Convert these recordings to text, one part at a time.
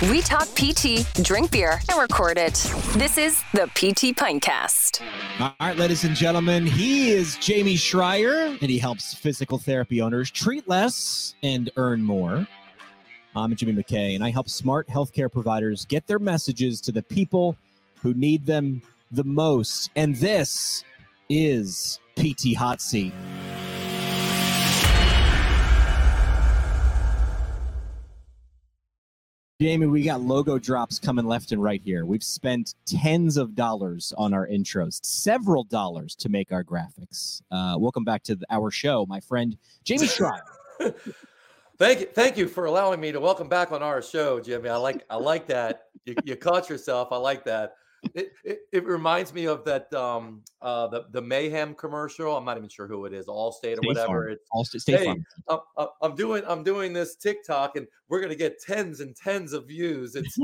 We talk PT, drink beer, and record it. This is the PT Pintcast. All right, ladies and gentlemen, he is Jamie Schreier, and he helps physical therapy owners treat less and earn more. I'm Jimmy McKay, and I help smart healthcare providers get their messages to the people who need them the most. And this is PT Hot Seat. Jamie, we got logo drops coming left and right here. We've spent tens of dollars on our intros, several dollars to make our graphics. Uh, welcome back to the, our show, my friend Jamie Schreier. thank you, thank you for allowing me to welcome back on our show, Jimmy. I like, I like that. You, you caught yourself. I like that. It, it, it, reminds me of that um uh the the mayhem commercial i'm not even sure who it is allstate or State whatever Farm. it's All st- State hey Farm. I'm, I'm- I'm doing i'm doing this tiktok and we're gonna get tens and tens of views it's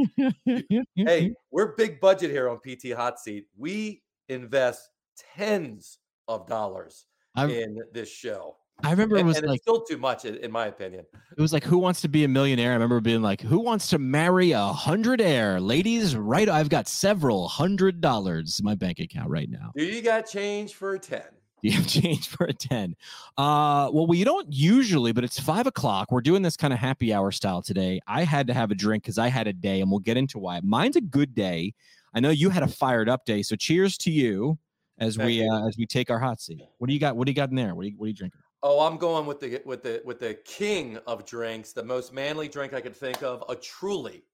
hey we're big budget here on pt hot seat we invest tens of dollars I'm- in this show I remember it was and like still too much in, in my opinion it was like who wants to be a millionaire? I remember being like, who wants to marry a hundred air? Ladies, right? I've got several hundred dollars in my bank account right now. do you got change for a 10 Do You have change for a 10. Uh, well, we don't usually, but it's five o'clock. We're doing this kind of happy hour style today. I had to have a drink because I had a day, and we'll get into why. Mine's a good day. I know you had a fired up day, so cheers to you as Thank we you. uh, as we take our hot seat. What do you got? What do you got in there? What do you what are you drinking? Oh, I'm going with the with the with the king of drinks, the most manly drink I could think of, a Truly.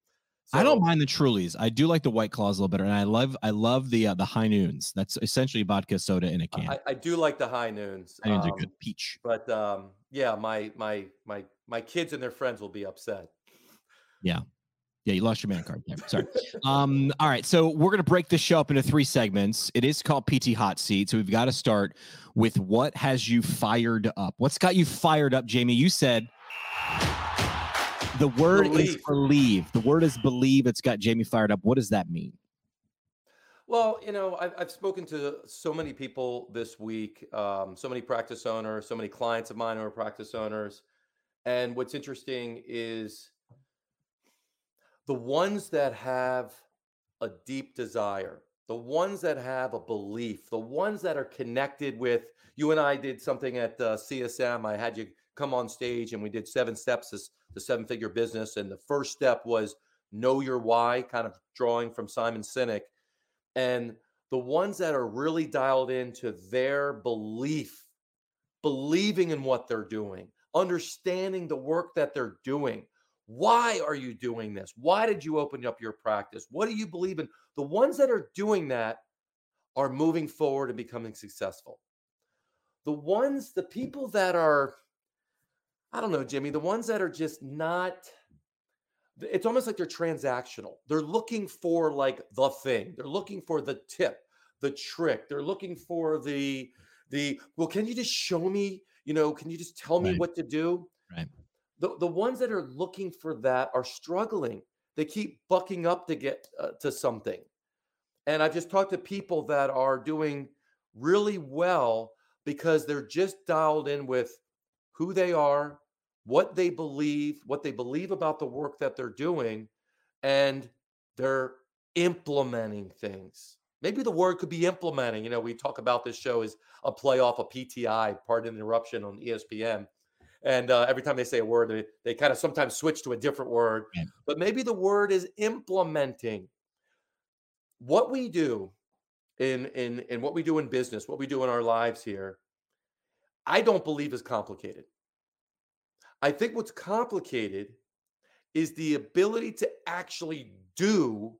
I don't mind the Trulies. I do like the White Claws a little better, and I love I love the uh, the High Noons. That's essentially vodka soda in a can. I, I do like the high noons. High Noons are um, good. Peach. But um, yeah, my my my my kids and their friends will be upset. Yeah, you lost your man card. there. Sorry. um, all right. So we're gonna break this show up into three segments. It is called PT Hot Seat. So we've got to start with what has you fired up? What's got you fired up, Jamie? You said the word is Believe. believe. The word is believe. It's got Jamie fired up. What does that mean? Well, you know, I've, I've spoken to so many people this week, um, so many practice owners, so many clients of mine who are practice owners. And what's interesting is the ones that have a deep desire, the ones that have a belief, the ones that are connected with you and I did something at uh, CSM. I had you come on stage and we did seven steps to, to seven figure business. And the first step was know your why, kind of drawing from Simon Sinek and the ones that are really dialed into their belief believing in what they're doing understanding the work that they're doing why are you doing this why did you open up your practice what do you believe in the ones that are doing that are moving forward and becoming successful the ones the people that are i don't know jimmy the ones that are just not it's almost like they're transactional. They're looking for like the thing. They're looking for the tip, the trick. They're looking for the the well, can you just show me, you know, can you just tell me Right. what to do? Right. The the ones that are looking for that are struggling. They keep bucking up to get uh, to something. And I've just talked to people that are doing really well because they're just dialed in with who they are, what they believe, what they believe about the work that they're doing, and they're implementing things. Maybe the word could be implementing. You know, we talk about this show as a play off of PTI, pardon the interruption on ESPN. And uh, every time they say a word, they, they kind of sometimes switch to a different word. Right. But maybe the word is implementing. What we do in in in what we do in business, what we do in our lives here, I don't believe is complicated. I think what's complicated is the ability to actually do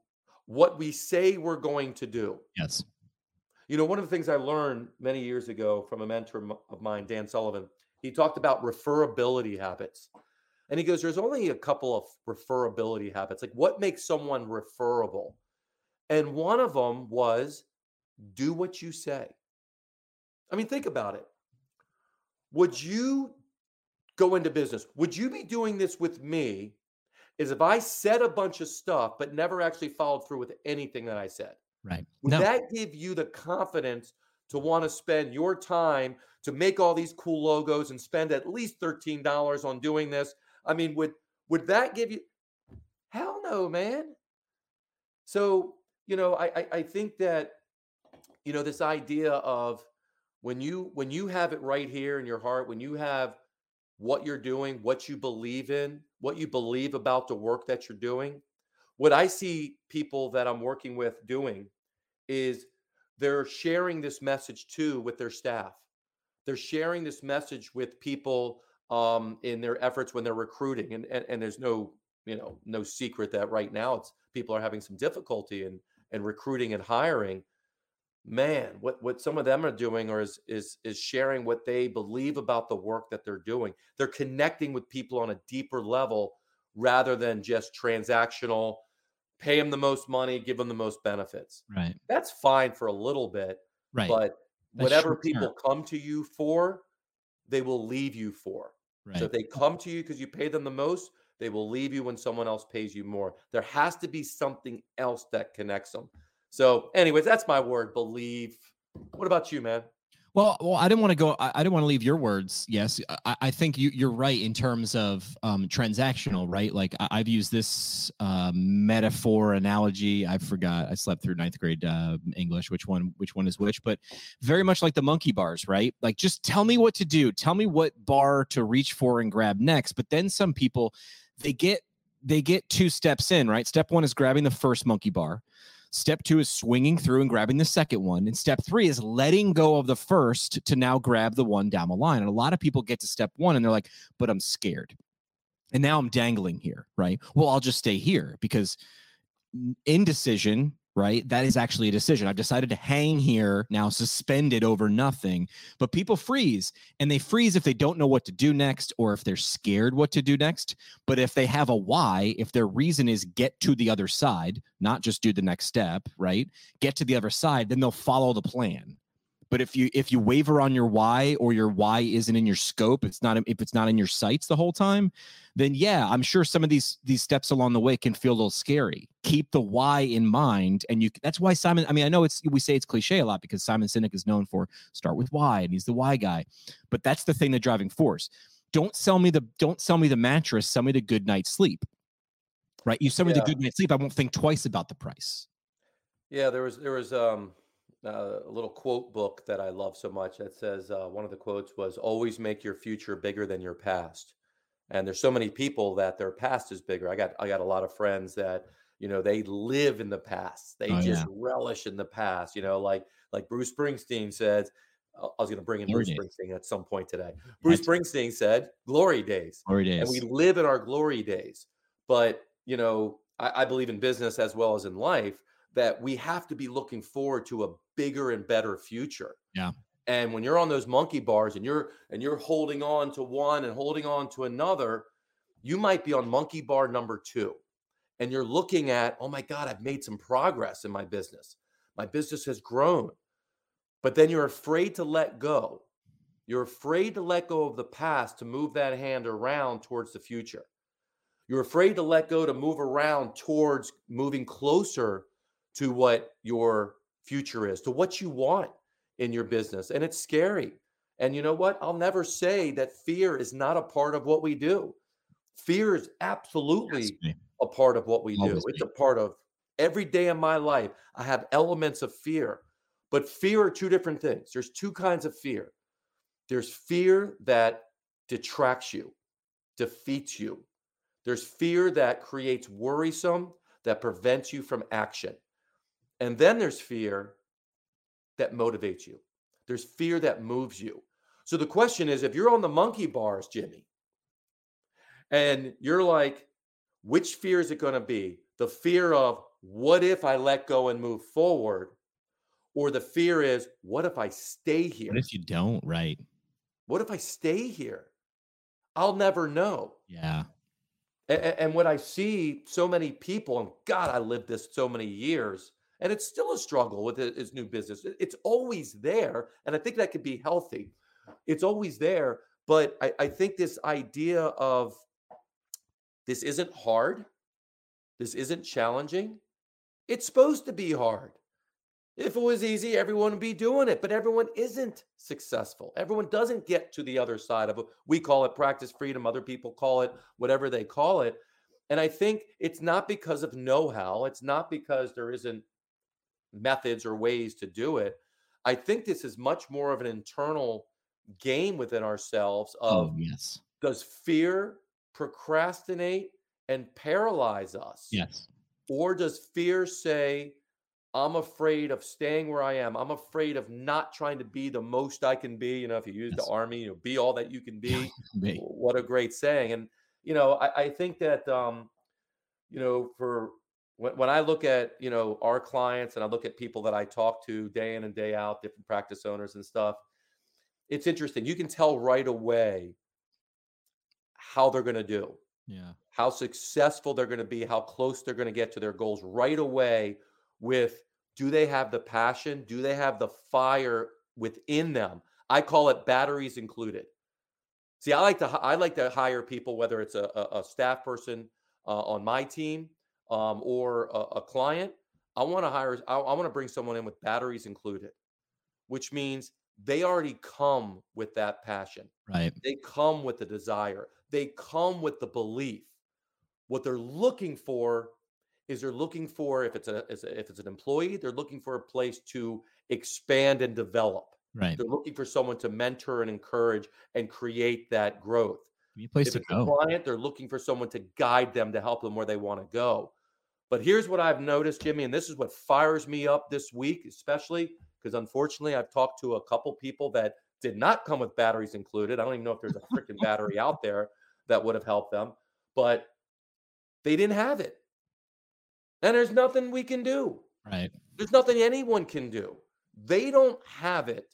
what we say we're going to do. Yes. You know, one of the things I learned many years ago from a mentor of mine, Dan Sullivan, he talked about referability habits. And he goes, There's only a couple of referability habits. Like, what makes someone referable? And one of them was do what you say. I mean, think about it. Would you go into business? Would you be doing this with me? Is if I said a bunch of stuff, but never actually followed through with anything that I said? Right. Would No. that give you the confidence to want to spend your time to make all these cool logos and spend at least $13 on doing this? I mean, would would that give you Hell no, man. So, you know, I, I, I think that, you know, this idea of when you when you have it right here in your heart, when you have what you're doing, what you believe in, what you believe about the work that you're doing, what I see people that I'm working with doing is they're sharing this message too with their staff. They're sharing this message with people um, in their efforts when they're recruiting, and, and and there's no you know no secret that right now it's people are having some difficulty in in recruiting and hiring. Man, what what some of them are doing or is is is sharing what they believe about the work that they're doing. They're connecting with people on a deeper level rather than just transactional pay them the most money, give them the most benefits. Right. That's fine for a little bit. Right. But That's whatever short term. people come to you for, they will leave you for. Right. So if they come to you because you pay them the most, they will leave you when someone else pays you more. There has to be something else that connects them. So, anyways, that's my word, believe. What about you, man? Well, well, I didn't want to go. I, I didn't want to leave your words. Yes, I, I think you, you're right in terms of um, transactional, right? Like I, I've used this uh, metaphor analogy. I forgot. I slept through ninth grade uh, English. Which one? Which one is which? But very much like the monkey bars, right? Like just tell me what to do. Tell me what bar to reach for and grab next. But then some people, they get they get two steps in, right? Step one is grabbing the first monkey bar. Step two is swinging through and grabbing the second one. And step three is letting go of the first to now grab the one down the line. And a lot of people get to step one and they're like, but I'm scared. And now I'm dangling here, right? Well, I'll just stay here because indecision, right? That is actually a decision. I've decided to hang here now, suspended over nothing. But people freeze and they freeze if they don't know what to do next or if they're scared what to do next. But if they have a why, if their reason is get to the other side, not just do the next step, right? Get to the other side, then they'll follow the plan. But if you if you waver on your why or your why isn't in your scope, it's not if it's not in your sights the whole time, then yeah, I'm sure some of these these steps along the way can feel a little scary. Keep the why in mind, and you. That's why Simon. I mean, I know it's we say it's cliche a lot because Simon Sinek is known for start with why, and he's the why guy. But that's the thing, the driving force. Don't sell me the don't sell me the mattress. Sell me the good night's sleep. Right? You sell me Yeah. the good night's sleep. I won't think twice about the price. Yeah, there was there was um uh, a little quote book that I love so much that says uh, one of the quotes was always make your future bigger than your past. And there's so many people that their past is bigger. I got I got a lot of friends that you know they live in the past. They Oh, just yeah. relish in the past. You know, like like Bruce Springsteen says. I I was going to bring in Glory Bruce days. Springsteen at some point today. Bruce Springsteen said, "Glory days." Glory days. and we live in our glory days. But you know, I, I believe in business as well as in life that we have to be looking forward to a bigger and better future. Yeah. And when you're on those monkey bars and you're and you're holding on to one and holding on to another, you might be on monkey bar number two. And you're looking at, oh my God, I've made some progress in my business. My business has grown. But then you're afraid to let go. You're afraid to let go of the past to move that hand around towards the future. You're afraid to let go to move around towards moving closer to what your future is, to what you want in your business. And it's scary. And you know what? I'll never say that fear is not a part of what we do. Fear is absolutely Has to be. a part of what we do. Always It's a part of every day of my life. I have elements of fear, but fear are two different things. There's two kinds of fear. There's fear that detracts you, defeats you. There's fear that creates worrisome, that prevents you from action. And then there's fear that motivates you. There's fear that moves you. So the question is if you're on the monkey bars, Jimmy, and you're like, which fear is it going to be? The fear of what if I let go and move forward? Or the fear is, what if I stay here? What if you don't? Right. What if I stay here? I'll never know. Yeah. A- a- And, what I see so many people, and God, I lived this so many years, and it's still a struggle with it- its new business. It's always there, and I think that could be healthy. It's always there, but I, I think this idea of this isn't hard, this isn't challenging. It's supposed to be hard. If it was easy, everyone would be doing it, but everyone isn't successful. Everyone doesn't get to the other side of it. We call it practice freedom, other people call it whatever they call it. And I think it's not because of know how, it's not because there isn't methods or ways to do it. I think this is much more of an internal game within ourselves of oh yes does fear procrastinate and paralyze us? yes Or does fear say, I'm afraid of staying where I am. I'm afraid of not trying to be the most I can be. You know, if you use Yes. the army, you know, be all that you can be. What a great saying. And, you know, I, I think that, um, you know, for when, when I look at, you know, our clients and I look at people that I talk to day in and day out, different practice owners and stuff, it's interesting. You can tell right away how they're going to do yeah how successful they're going to be, how close they're going to get to their goals right away with do they have the passion? Do they have the fire within them? I call it batteries included. See, I like to I like to hire people, whether it's a, a, a staff person uh, on my team um, or a, a client. I want to hire. I, I want to bring someone in with batteries included, which means they already come with that passion. right They come with the desire. They come with the belief. What they're looking for is they're looking for if it's a if it's an employee, they're looking for a place to expand and develop. right They're looking for someone to mentor and encourage and create that growth. a place If to it's a go client, they're looking for someone to guide them to help them where they want to go. But here's what I've noticed, Jimmy, and this is what fires me up this week, especially because unfortunately I've talked to a couple people that did not come with batteries included. I don't even know if there's a freaking battery out there that would have helped them, but they didn't have it. And there's nothing we can do. right There's nothing anyone can do. They don't have it.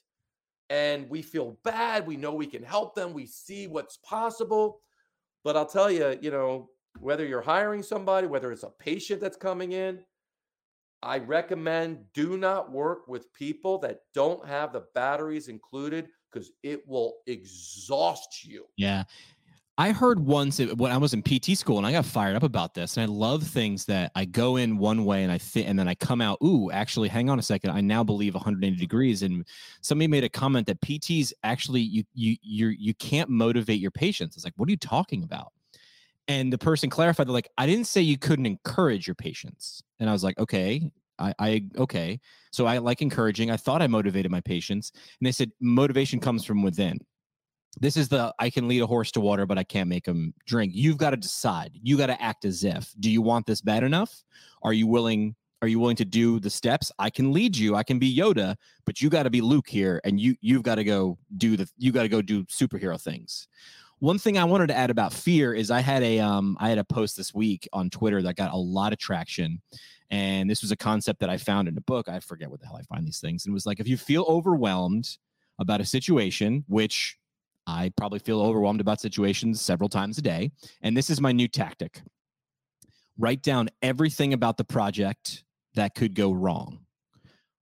And we feel bad. We know we can help them. We see what's possible. But I'll tell you, you know, whether you're hiring somebody, whether it's a patient that's coming in, I recommend do not work with people that don't have the batteries included because it will exhaust you. Yeah. I heard once when I was in PT school and I got fired up about this. And I love things that I go in one way and I think, and then I come out, ooh, actually, hang on a second. I now believe 180 degrees. And somebody made a comment that PTs actually, you, you, you're, you can't motivate your patients. It's like, what are you talking about? And the person clarified, they're like, I didn't say you couldn't encourage your patients. And I was like, okay, I, I, okay. So I like encouraging. I thought I motivated my patients. And they said, motivation comes from within this is the I can lead a horse to water, but I can't make him drink. You've got to decide. You got to act as if. Do you want this bad enough? Are you willing? Are you willing to do the steps? I can lead you. I can be Yoda, but you got to be Luke here, and you you've got to go do the. You got to go do superhero things. One thing I wanted to add about fear is I had a um I had a post this week on Twitter that got a lot of traction, and this was a concept that I found in a book. I forget what the hell I find these things, and it was like if you feel overwhelmed about a situation, which I probably feel overwhelmed about situations several times a day. And this is my new tactic write down everything about the project that could go wrong,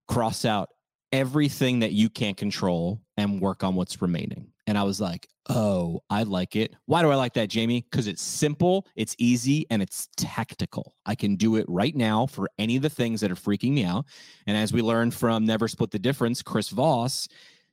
cross out everything that you can't control, and work on what's remaining. And I was like, oh, I like it. Why do I like that, Jamie? Because it's simple, it's easy, and it's tactical. I can do it right now for any of the things that are freaking me out. And as we learned from Never Split the Difference, Chris Voss,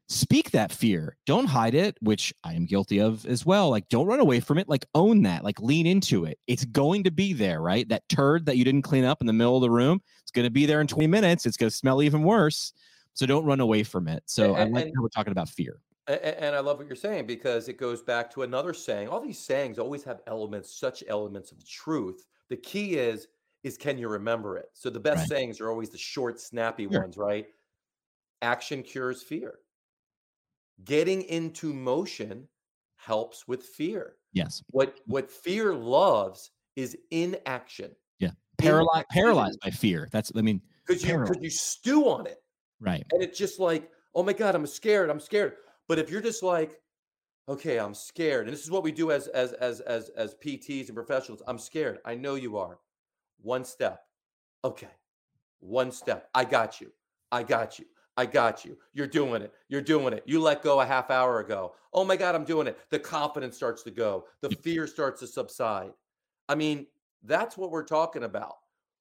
speak that fear don't hide it which i am guilty of as well like don't run away from it like own that like lean into it it's going to be there right that turd that you didn't clean up in the middle of the room it's going to be there in 20 minutes it's going to smell even worse so don't run away from it so i like and- how we're talking about fear A- a- And I love what you're saying because it goes back to another saying. All these sayings always have elements, such elements of truth. The key is, is can you remember it? So the best Right. sayings are always the short, snappy Sure. ones, right? Action cures fear. Getting into motion helps with fear. yes What what fear loves is inaction. Yeah. Paralyzed paralyzed by fear that's i mean Because you because you stew on it. right And it's just like, oh my God, I'm scared. I'm scared. But if you're just like, okay, I'm scared, and this is what we do as as as as as PTs and professionals. I'm scared. I know you are. One step. Okay. One step. I got you. I got you. I got you. You're doing it. You're doing it. You let go a half hour ago. Oh my God, I'm doing it. The confidence starts to go. The fear starts to subside. I mean, that's what we're talking about.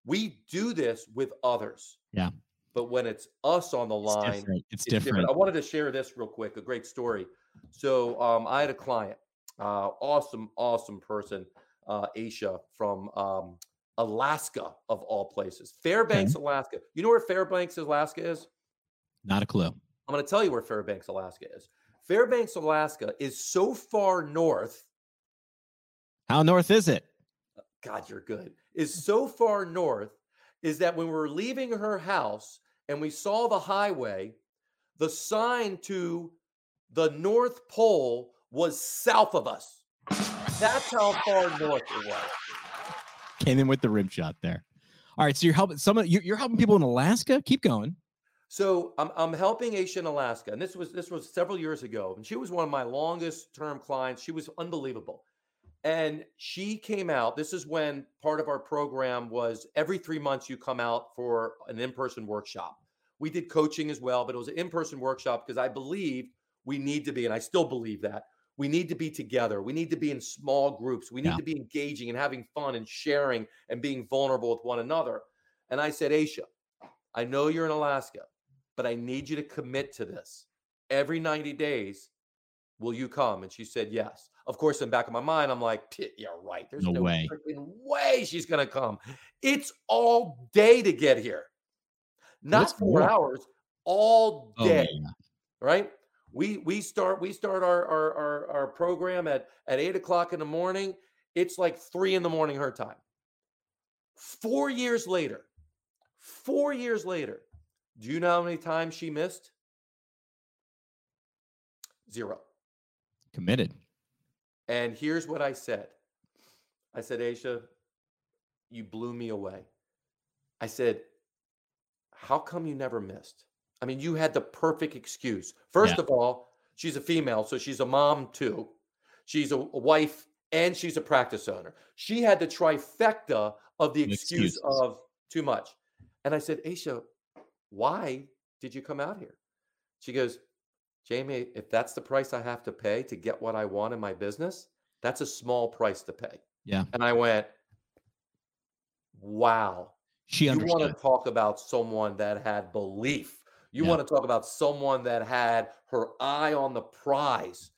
We do this with others. Yeah. But when it's us on the it's line, different it's, it's different, I wanted to share this real quick, a great story. So um, I had a client, uh, awesome, awesome person. uh, Aisha from um, Alaska, of all places. Fairbanks, okay. Alaska. You know where Fairbanks, Alaska is? Not a clue. I'm going to tell you where Fairbanks, Alaska is. Fairbanks, Alaska is so far north. How north is it? God, you're good. Is so far north is that when we were leaving her house and we saw the highway, the sign to the North Pole was south of us. That's how far north it was. Came in with the rim shot there. All right, so you're helping some of you're helping people in Alaska. Keep going. So I'm I'm helping Aisha in Alaska, and this was this was several years ago, and she was one of my longest term clients. She was unbelievable, and she came out. This is when part of our program was every three months you come out for an in person workshop. We did coaching as well, but it was an in person workshop because I believe we need to be, and I still believe that we need to be together. We need to be in small groups. We need yeah. to be engaging and having fun and sharing and being vulnerable with one another. And I said, Aisha, I know you're in Alaska, but I need you to commit to this. Every 90 days, will you come? And she said, yes. Of course, in the back of my mind, I'm like, yeah, right. There's no, no way. way she's going to come. It's all day to get here, not four hours, all oh, day. Oh. Right we we start we start our our our, our program at at eight o'clock in the morning. It's like three in the morning her time. Four years later, four years later, do you know how many times she missed? Zero. Committed. And here's what I said. I said, Aisha, you blew me away. I said, how come you never missed? I mean, you had the perfect excuse. First yeah. of all, she's a female, so she's a mom too. She's a, a wife and she's a practice owner. She had the trifecta of the excuse Excuses. of too much. And I said, Aisha, why did you come out here? She goes, Jamie, if that's the price I have to pay to get what I want in my business, that's a small price to pay. Yeah. And I went, wow. She understood. You want to talk about someone that had belief you yeah. want to talk about someone that had her eye on the prize.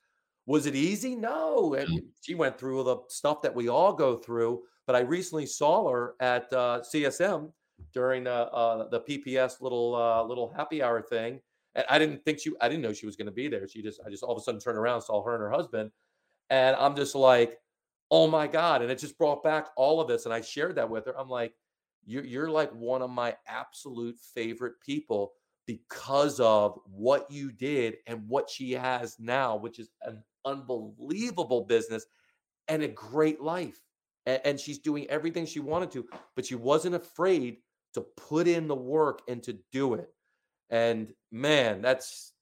Was it easy? No. And She went through the stuff that we all go through. But I recently saw her at uh, CSM during uh, uh, the PPS little uh, little happy hour thing, and I didn't think she, I didn't know she was going to be there. She just, I just all of a sudden turned around, saw her and her husband, and I'm just like, oh my god! And it just brought back all of this, and I shared that with her. I'm like, you're, you're like one of my absolute favorite people because of what you did and what she has now, which is an unbelievable business and a great life. And, and, she's doing everything she wanted to, but she wasn't afraid to put in the work and to do it. And man, that's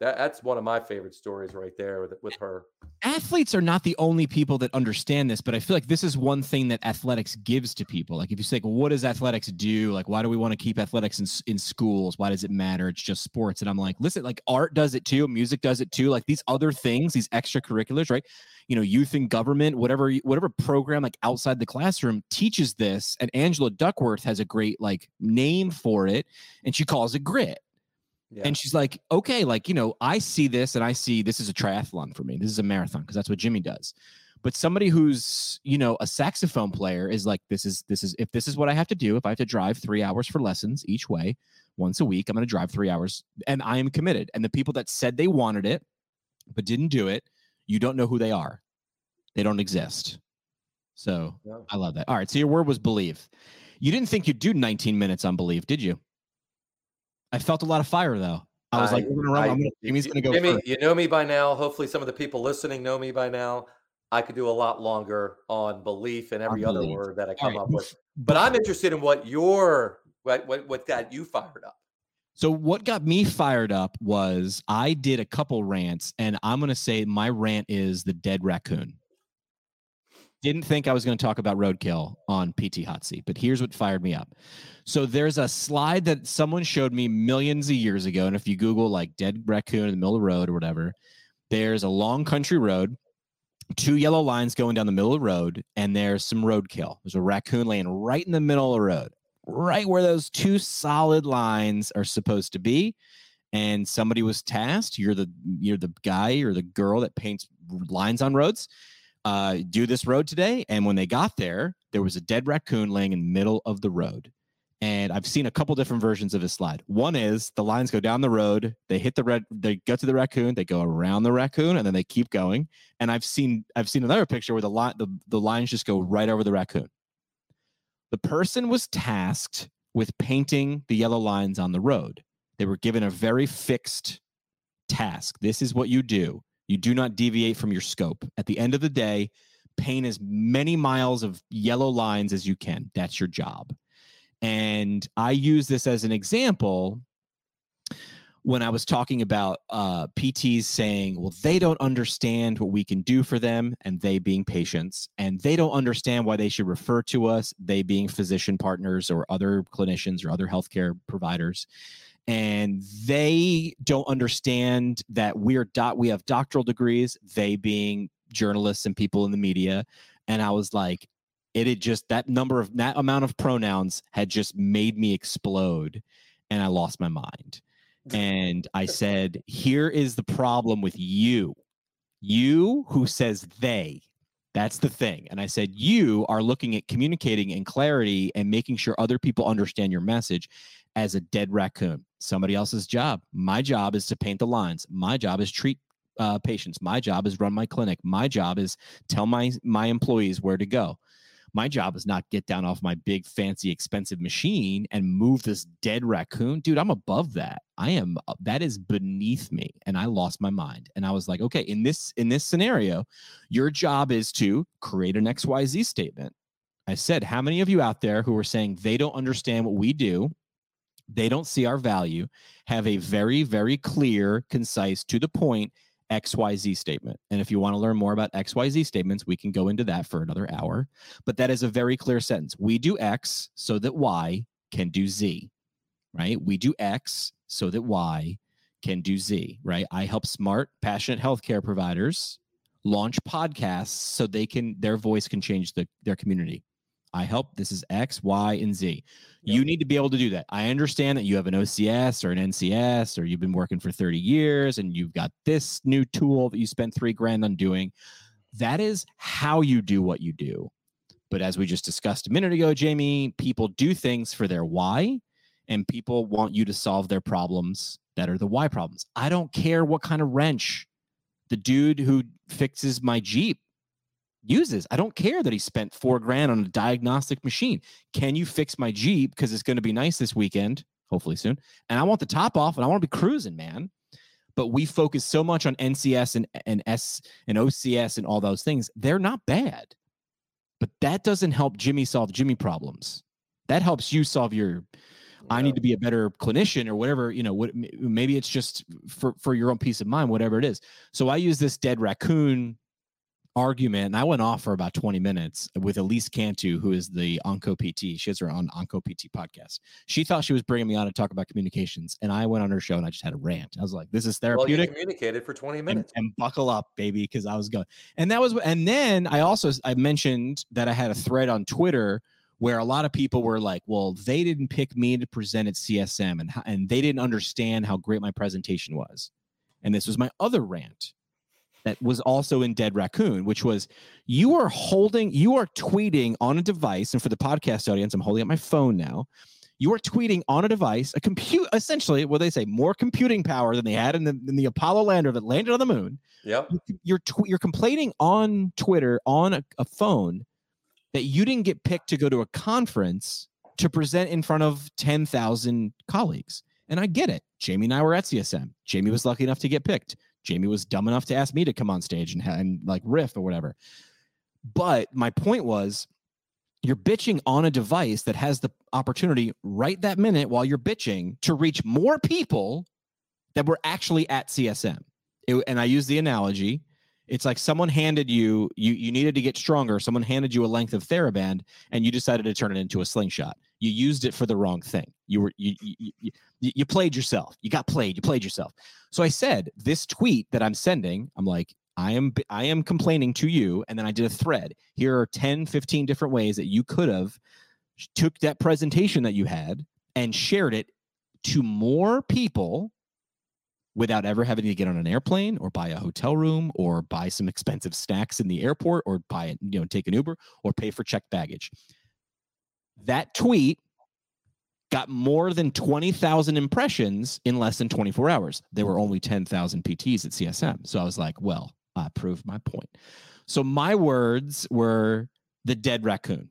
that, that's one of my favorite stories right there with, with her. Athletes are not the only people that understand this, but I feel like this is one thing that athletics gives to people. Like if you say, like, what does athletics do? Like, why do we want to keep athletics in, in schools? Why does it matter? It's just sports. And I'm like, listen, like art does it too. Music does it too. Like these other things, these extracurriculars, right? You know, youth and government, whatever, whatever program like outside the classroom teaches this. And Angela Duckworth has a great like name for it. And she calls it grit yeah. And she's like, okay, like, you know, I see this and I see this is a triathlon for me. This is a marathon because that's what Jimmy does. But somebody who's, you know, a saxophone player is like, this is, this is, if this is what I have to do, if I have to drive three hours for lessons each way once a week, I'm going to drive three hours and I am committed. And the people that said they wanted it, but didn't do it, you don't know who they are. They don't exist. So yeah. I love that. All right. So your word was believe. You didn't think you'd do 19 minutes on believe, did you? I felt a lot of fire though. I was I, like, we're gonna run. I, gonna, Jimmy's gonna go. Jimmy, first. you know me by now. Hopefully, some of the people listening know me by now. I could do a lot longer on belief and every other word that I come right. up with. But I'm interested in what your what, what what got you fired up. So what got me fired up was I did a couple rants, and I'm gonna say my rant is the dead raccoon. Didn't think I was going to talk about roadkill on PT Hot Seat, but here's what fired me up. So there's a slide that someone showed me millions of years ago. And if you Google like dead raccoon in the middle of the road or whatever, there's a long country road, two yellow lines going down the middle of the road, and there's some roadkill. There's a raccoon laying right in the middle of the road, right where those two solid lines are supposed to be. And somebody was tasked. You're the you're the guy or the girl that paints lines on roads uh, do this road today. And when they got there, there was a dead raccoon laying in the middle of the road. And I've seen a couple different versions of this slide. One is the lines go down the road, they hit the red, they go to the raccoon, they go around the raccoon, and then they keep going. And I've seen I've seen another picture where the line the, the lines just go right over the raccoon. The person was tasked with painting the yellow lines on the road. They were given a very fixed task. This is what you do. You do not deviate from your scope. At the end of the day, paint as many miles of yellow lines as you can. That's your job. And I use this as an example when I was talking about uh, PTs saying, well, they don't understand what we can do for them, and they being patients, and they don't understand why they should refer to us, they being physician partners or other clinicians or other healthcare providers and they don't understand that we're dot we have doctoral degrees they being journalists and people in the media. And i was like it had just that number of that amount of pronouns had just made me explode and i lost my mind. And i said here is the problem with you. You who says they that's the thing. And I said, you are looking at communicating in clarity and making sure other people understand your message as a dead raccoon. Somebody else's job. My job is to paint the lines. My job is treat uh, patients. My job is run my clinic. My job is tell my my employees where to go. My job is not get down off my big fancy expensive machine and move this dead raccoon. Dude, I'm above that. I am uh, that is beneath me and I lost my mind. And I was like, okay, in this in this scenario, your job is to create an XYZ statement. I said, how many of you out there who are saying they don't understand what we do they don't see our value, have a very, very clear, concise, to the point XYZ statement. And if you want to learn more about XYZ statements, we can go into that for another hour. But that is a very clear sentence. We do X so that Y can do Z, right? We do X so that Y can do Z, right? I help smart, passionate healthcare providers launch podcasts so they can their voice can change the, their community. I help. This is X, Y, and Z. You need to be able to do that. I understand that you have an OCS or an NCS or you've been working for 30 years and you've got this new tool that you spent three grand on doing. That is how you do what you do. But as we just discussed a minute ago, Jamie, people do things for their why, and people want you to solve their problems that are the why problems. I don't care what kind of wrench the dude who fixes my Jeep uses. I don't care that he spent four grand on a diagnostic machine. Can you fix my Jeep? Because it's going to be nice this weekend, hopefully soon. And I want the top off and I want to be cruising, man. But we focus so much on NCS and, and S and OCS and all those things. They're not bad. But that doesn't help Jimmy solve Jimmy problems. That helps you solve your I need to be a better clinician or whatever, you know, what maybe it's just for for your own peace of mind, whatever it is. So I use this dead raccoon argument, and I went off for about 20 minutes with Elise Cantu, who is the Onco PT. She has her own Onco PT podcast. She thought she was bringing me on to talk about communications, and I went on her show and I just had a rant. I was like, "This is therapeutic." Well, communicated for 20 minutes, and, and buckle up, baby, because I was going. And that was, and then I also I mentioned that I had a thread on Twitter where a lot of people were like, "Well, they didn't pick me to present at CSM, and and they didn't understand how great my presentation was." And this was my other rant that was also in Dead Raccoon, which was you are holding, you are tweeting on a device, and for the podcast audience, I'm holding up my phone now. You are tweeting on a device, a compute, essentially, what they say, more computing power than they had in the, in the Apollo lander that landed on the moon. Yep. You're tw- you're complaining on Twitter on a, a phone that you didn't get picked to go to a conference to present in front of 10,000 colleagues. And I get it. Jamie and I were at CSM. Jamie was lucky enough to get picked. Jamie was dumb enough to ask me to come on stage and, and like riff or whatever. But my point was, you're bitching on a device that has the opportunity right that minute while you're bitching to reach more people that were actually at CSM. It, and I use the analogy it's like someone handed you you you needed to get stronger someone handed you a length of theraband and you decided to turn it into a slingshot you used it for the wrong thing. You were you you, you, you played yourself. You got played. You played yourself. So i said this tweet that i'm sending i'm like i am i am complaining to you. And then i did a thread. Here are 10 15 different ways that you could have took that presentation that you had and shared it to more people without ever having to get on an airplane or buy a hotel room or buy some expensive snacks in the airport or buy you know, take an Uber or pay for checked baggage. That tweet got more than 20,000 impressions in less than 24 hours. There were only 10,000 PTs at CSM. So I was like, well, I proved my point. So my words were the dead raccoon,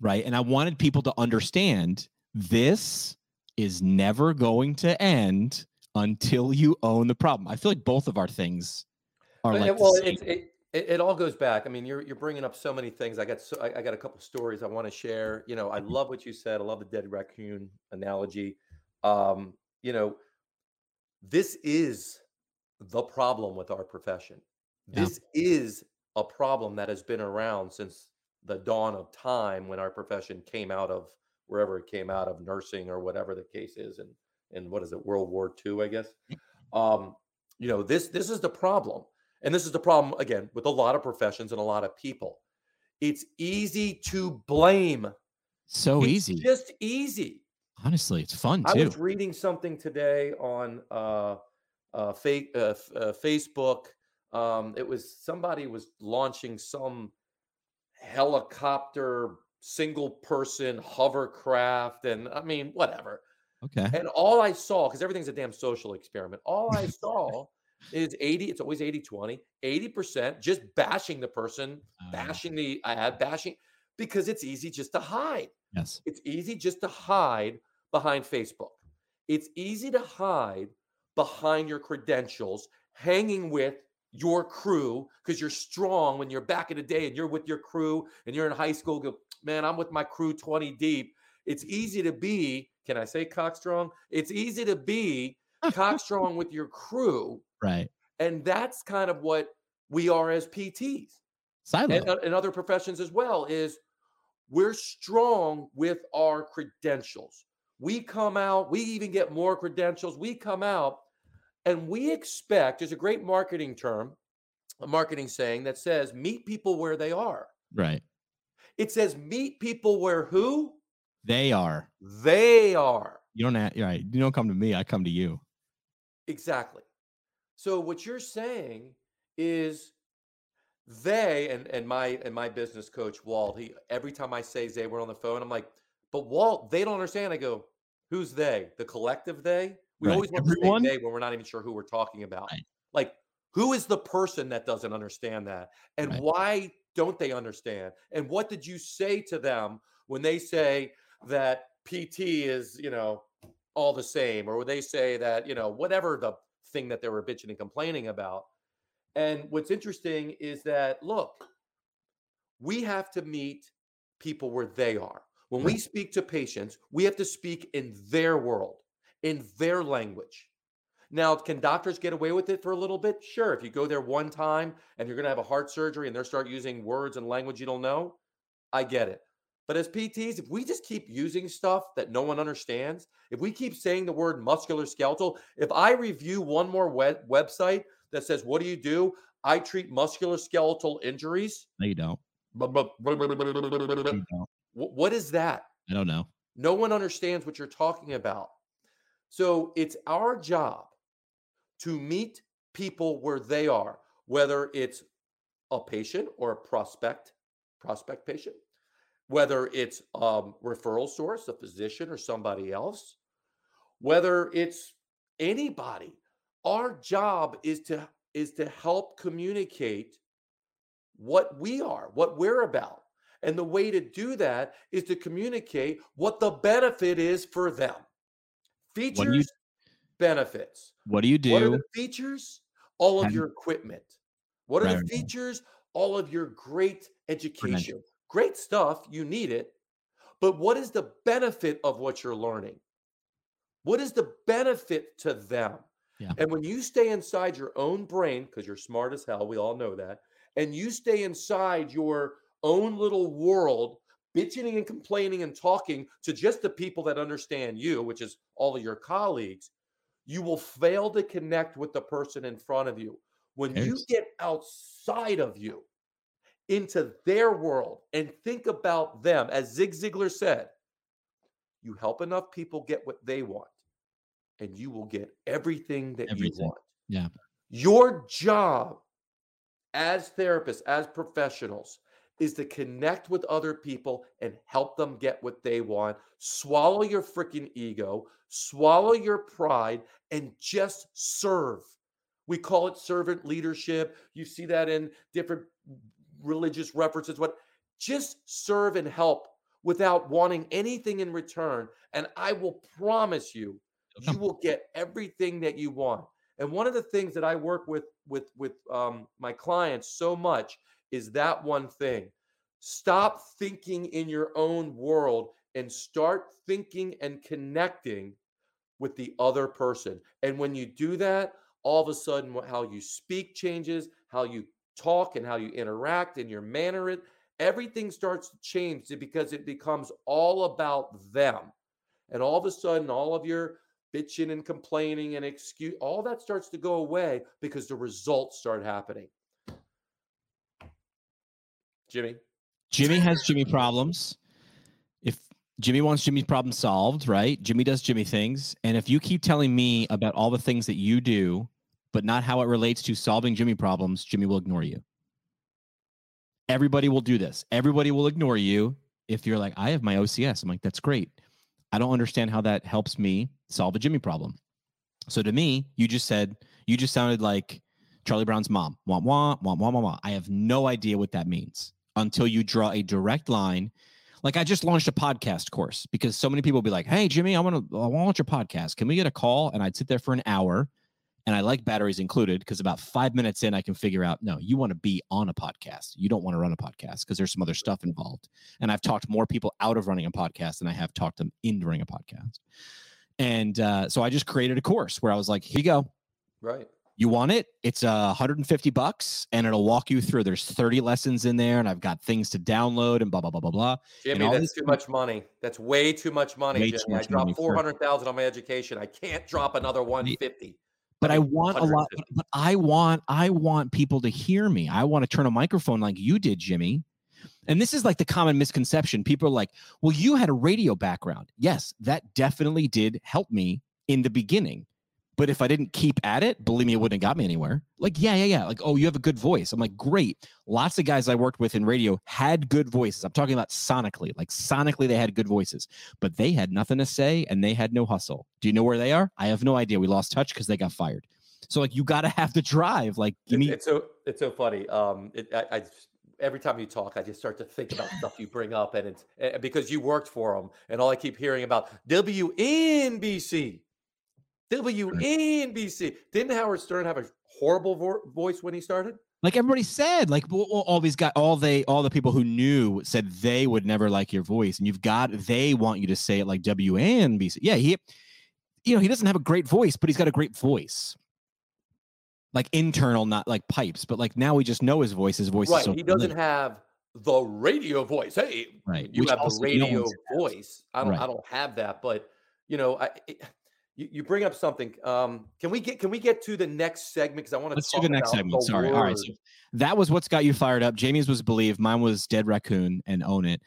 right? And I wanted people to understand this is never going to end until you own the problem. I feel like both of our things are like uh, well, same. it, it it all goes back. I mean, you're you're bringing up so many things. I got so I, I got a couple stories I want to share. You know, I Mhm. love what you said. I love the dead raccoon analogy. Um, you know, this is the problem with our profession. Yeah. This is a problem that has been around since the dawn of time when our profession came out of wherever it came out of nursing or whatever the case is and and what is it World War II I guess um you know this this is the problem and this is the problem again with a lot of professions and a lot of people it's easy to blame so it's easy. just easy Honestly, it's fun too. I was reading something today on uh, uh, fake, uh, uh, Facebook. Um, it was somebody was launching some helicopter single person hovercraft, and I mean, whatever. Okay. And all I saw, because everything's a damn social experiment, all I saw is 80, it's always 80 20, 80% just bashing the person, Uh, bashing the ad, bashing because it's easy just to hide. yes. It's easy just to hide behind Facebook. It's easy to hide behind your credentials, hanging with your crew because you're strong when you're back in the day and you're with your crew and you're in high school. Go, man, I'm with my crew 20 deep. It's easy to be, can I say cockstrong? It's easy to be cockstrong with your crew. Right. And that's kind of what we are as PTs and, uh, and other professions as well is we're strong with our credentials we come out we even get more credentials we come out and we expect there's a great marketing term a marketing saying that says meet people where they are right. it says meet people where who They are. they are You don't have, right. You don't come to me. I come to you. Exactly. So what you're saying is they and and my and my business coach Walt, he every time I say they were on the phone, I'm like, but Walt, they don't understand. I go, who's they? The collective they? We Right. always want Everyone? to say they when we're not even sure who we're talking about. Right. Like, who is the person that doesn't understand that? And Right. why don't they understand? And what did you say to them when they say that PT is, you know, all the same, or when they say that, you know, whatever the thing that they were bitching and complaining about. And what's interesting is that, look, we have to meet people where they are. When we mm-hmm. speak to patients, we have to speak in their world, in their language. Now, can doctors get away with it for a little bit? Sure. If you go there one time and you're going to have a heart surgery and they start using words and language you don't know, I get it. But as PTs, if we just keep using stuff that no one understands, if we keep saying the word musculoskeletal, if I review one more web- website that says, What do you do? I treat musculoskeletal injuries. No, you don't. What is that? I don't know. No one understands what you're talking about. So it's our job to meet people where they are, whether it's a patient or a prospect, prospect patient, whether it's um, referral source, a physician or somebody else, whether it's anybody. Our job is to is to help communicate what we are, what we're about. And the way to do that is to communicate what the benefit is for them. When you- Features, benefits. What do you What are do? the features? All of your equipment. What are Right, the features? All of your great education. Great stuff. You need it. But what is the benefit of what you're learning? What is the benefit to them? Yeah. And when you stay inside your own brain, because you're smart as hell, we all know that, and you stay inside your own little world, bitching and complaining and talking to just the people that understand you, which is all of your colleagues, you will fail to connect with the person in front of you. When you get outside of you into their world and think about them, as Zig Ziglar said, you help enough people get what they want. and you will get everything that Everything. you want. Yeah. Your job as therapists, as professionals, is to connect with other people and help them get what they want. Swallow your freaking ego, swallow your pride, and just serve. We call it servant leadership. You see that in different religious references. What just serve and help without wanting anything in return. And I will promise you, you will get everything that you want. And one of the things that I work with with with um, my clients so much is that one thing. Stop thinking in your own world and start thinking and connecting with the other person. And when you do that, all of a sudden, how you speak changes, how you talk, and how you interact, and your manner. It, everything starts to change because it becomes all about them. And all of a sudden, all of your bitching and complaining and excuse, all that starts to go away because the results start happening. Jimmy. Jimmy has Jimmy problems. If Jimmy wants Jimmy's problem solved, right? Jimmy does Jimmy things. And if you keep telling me about all the things that you do, but not how it relates to solving Jimmy problems, Jimmy will ignore you. Everybody will do this. Everybody will ignore you if you're like, I have my OCS. I'm like, that's great. I don't understand how that helps me solve a Jimmy problem. So to me, you just said, you just sounded like Charlie Brown's mom. Wah, wah, wah, wah, wah, wah. I have no idea what that means until you draw a direct line. Like I just launched a podcast course because so many people be like, "Hey, Jimmy, I want to I want to launch a podcast. Can we get a call?" And I'd sit there for an hour, and I like batteries included because about five minutes in, I can figure out, no, you want to be on a podcast. You don't want to run a podcast because there's some other stuff involved. And I've talked more people out of running a podcast than I have talked them in during a podcast. And uh, so I just created a course where I was like, here you go. Right. You want it? It's uh, 150 bucks, and it'll walk you through. There's 30 lessons in there, and I've got things to download and blah blah blah blah blah. Jimmy, that's this- too much money. That's way too much money, Way Jimmy. I much money dropped for- four hundred thousand on my education. I can't drop another one fifty. But I want a lot. 150. But I want I want people to hear me. I want to turn a microphone like you did, Jimmy. And this is like the common misconception. People are like, "Well, you had a radio background." Yes, that definitely did help me in the beginning. But if I didn't keep at it, believe me, it wouldn't have got me anywhere. Like, yeah, yeah, yeah. Like, oh, you have a good voice. I'm like, great. Lots of guys I worked with in radio had good voices. I'm talking about sonically. Like, sonically, they had good voices, but they had nothing to say and they had no hustle. Do you know where they are? I have no idea. We lost touch because they got fired. So, like, you got to have the drive. Like, give It's, me. it's so it's so funny. Um, it, I, I every time you talk, I just start to think about stuff you bring up, and it's eh, because you worked for them, and all I keep hearing about WNBC, WNBC. Didn't Howard Stern have a horrible vo- voice when he started? like everybody said like all, these guys all they all the people who knew said they would never like your voice and you've got they want you to say it like WNBC yeah he you know he doesn't have a great voice but he's got a great voice like internal not like pipes but like now we just know his voice his voice right. is so he doesn't familiar. have the radio voice. Hey, right you which have the radio voice. I don't. Right. I don't have that. But you know, I. It, you, you bring up something. Um, can we get can we get to the next segment? Because I want to let's do the next segment the sorry all right so that was what's got you fired up jamie's was believe mine was dead raccoon and own it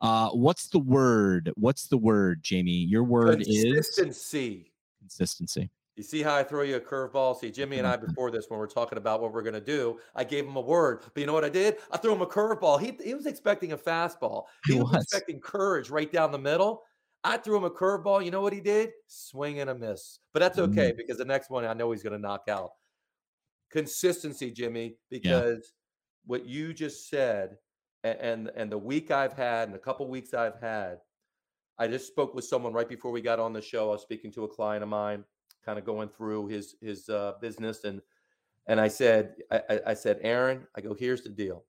uh what's the word what's the word jamie your word is Consistency. consistency You see how I throw you a curveball? See, Jimmy and I before this, when we're talking about what we're going to do, I gave him a word. But you know what I did? I threw him a curveball. He, he was expecting a fastball. He He was, was. expecting courage right down the middle. I threw him a curveball. You know what he did? Swing and a miss. But that's okay because the next one I know he's going to knock out. Consistency, Jimmy, because what you just said a- and and the week I've had and a couple weeks I've had, I just spoke with someone right before we got on the show. I was speaking to a client of mine, kind of going through his his uh, business, and and I said, I- I said, Aaron, I go, here's the deal.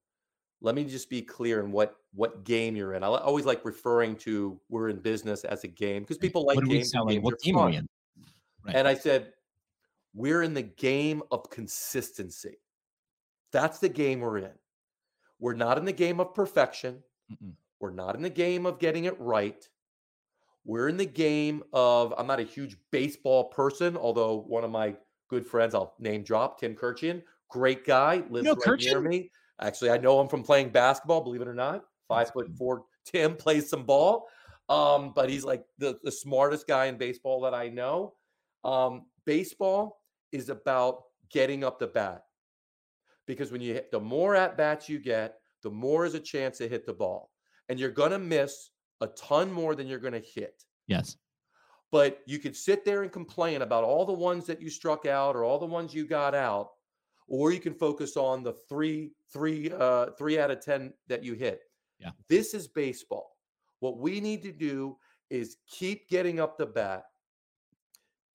Let me just be clear in what what game you're in. I always like referring to we're in business as a game because people like what games. and selling games what game are we in Right. And I said, we're in the game of consistency. That's the game we're in. We're not in the game of perfection. Mm-mm. We're not in the game of getting it right. We're in the game of, I'm not a huge baseball person, although one of my good friends, I'll name drop, Tim Kurkjian, great guy, lives know right near me. Actually, I know him from playing basketball, believe it or not. Five foot four Tim plays some ball. Um, but he's like the, the smartest guy in baseball that I know. Um, baseball is about getting up the bat because when you hit, the more at bats you get, the more is a chance to hit the ball, and you're gonna miss a ton more than you're gonna hit. Yes. But you could sit there and complain about all the ones that you struck out or all the ones you got out, or you can focus on the three, three, uh, three out of ten that you hit. Yeah. This is baseball. What we need to do is keep getting up the bat,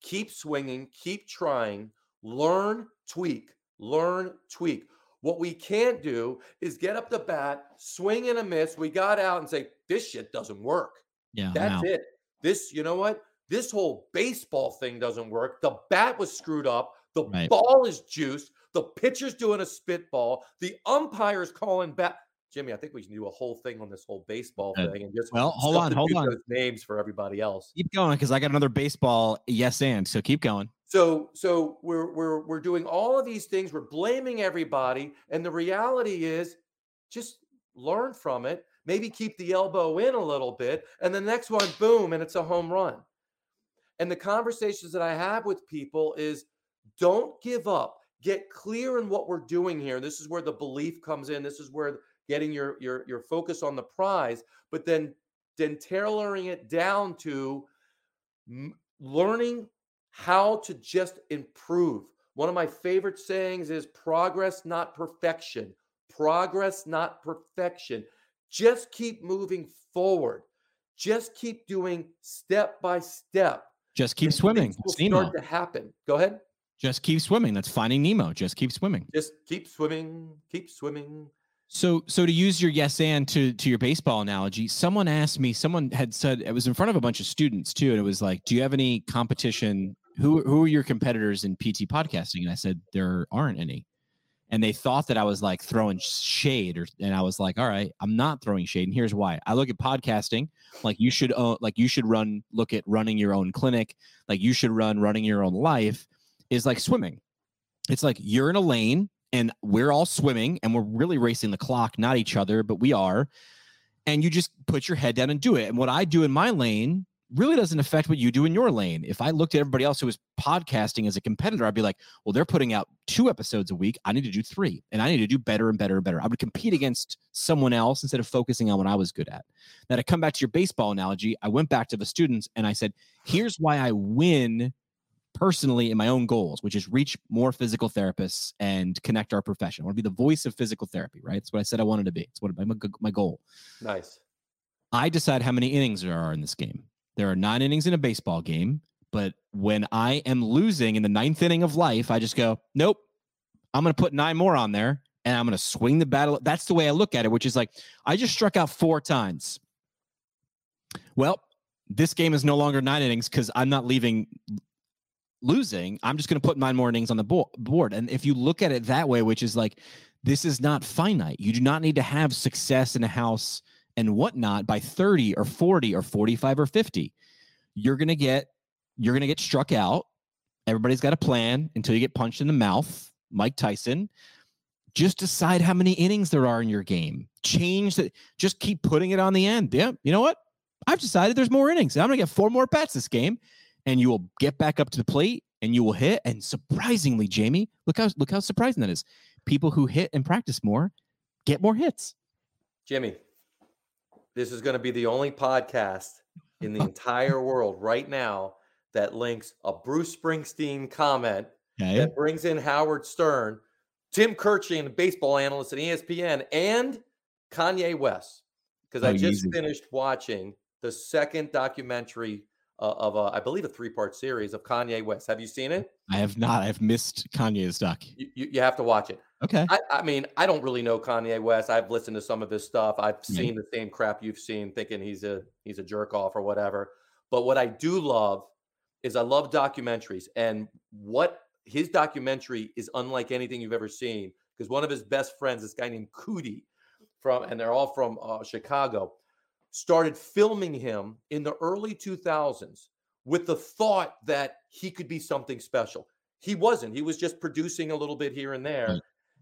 keep swinging, keep trying, learn, tweak, learn, tweak. What we can't do is get up the bat, swing and a miss. We got out and say, this shit doesn't work. Yeah. That's wow. it. This, you know what? This whole baseball thing doesn't work. The bat was screwed up. The Right. ball is juiced. The pitcher's doing a spitball. The umpire's calling back. Jimmy, I think we should do a whole thing on this whole baseball Uh, thing and just well, hold on, hold on. names for everybody else. Keep going because I got another baseball yes and. So keep going. So so we're we're we're doing all of these things. We're blaming everybody, and the reality is, just learn from it. Maybe keep the elbow in a little bit, and the next one, boom, and it's a home run. And the conversations that I have with people is, don't give up. Get clear in what we're doing here. This is where the belief comes in. This is where getting your your your focus on the prize, but then then tailoring it down to m- learning how to just improve. One of my favorite sayings is progress, not perfection. Progress, not perfection. Just keep moving forward. Just keep doing step by step. Just keep and swimming. will Nemo. start to happen. Go ahead. Just keep swimming. That's finding Nemo. Just keep swimming. Just keep swimming. Keep swimming. So, so to use your yes and to to your baseball analogy, someone asked me. Someone had said it was in front of a bunch of students too, and it was like, "Do you have any competition? Who who are your competitors in PT podcasting?" And I said, "There aren't any." And they thought that I was like throwing shade, or and I was like, "All right, I'm not throwing shade." And here's why: I look at podcasting like you should own, like you should run. Look at running your own clinic, like you should run running your own life. Is like swimming. It's like you're in a lane and we're all swimming and we're really racing the clock, not each other, but we are. And you just put your head down and do it. And what I do in my lane really doesn't affect what you do in your lane. If I looked at everybody else who was podcasting as a competitor, I'd be like, well, they're putting out two episodes a week. I need to do three and I need to do better and better and better. I would compete against someone else instead of focusing on what I was good at. Now, to come back to your baseball analogy, I went back to the students and I said, here's why I win personally in my own goals, which is reach more physical therapists and connect our profession. I want to be the voice of physical therapy, right? That's what I said I wanted to be. It's what my, my goal. Nice. I decide how many innings there are in this game. There are nine innings in a baseball game, but when I am losing in the ninth inning of life, I just go, nope, I'm going to put nine more on there and I'm going to swing the battle. That's the way I look at it, which is like, I just struck out four times. Well, this game is no longer nine innings because I'm not leaving losing. I'm just going to put nine more innings on the bo- board. And if you look at it that way, which is like, this is not finite. You do not need to have success in a house and whatnot by 30 or 40 or 45 or 50. You're going to get, you're going to get struck out. Everybody's got a plan until you get punched in the mouth. Mike Tyson. Just decide how many innings there are in your game. Change that. Just keep putting it on the end. Yeah. You know what? I've decided there's more innings. I'm going to get four more bats this game and you will get back up to the plate and you will hit. And surprisingly, Jamie, look how look how surprising that is. People who hit and practice more get more hits. Jimmy, this is going to be the only podcast in the entire world right now that links a Bruce Springsteen comment Okay. that brings in Howard Stern, Tim Kurkjian, baseball analyst at ESPN, and Kanye West. Because I Oh, just easy. finished watching the second documentary uh, of, a, I believe, a three part series of Kanye West. Have you seen it? I have not. I've missed Kanye's doc. You, you, you have to watch it. Okay. I, I mean, I don't really know Kanye West. I've listened to some of his stuff. I've seen the same crap you've seen, thinking he's a he's a jerk off or whatever. But what I do love is I love documentaries, and what his documentary is unlike anything you've ever seen. Because one of his best friends, this guy named Coodie, from and they're all from uh, Chicago, started filming him in the early 2000s with the thought that he could be something special. He wasn't. He was just producing a little bit here and there. Right.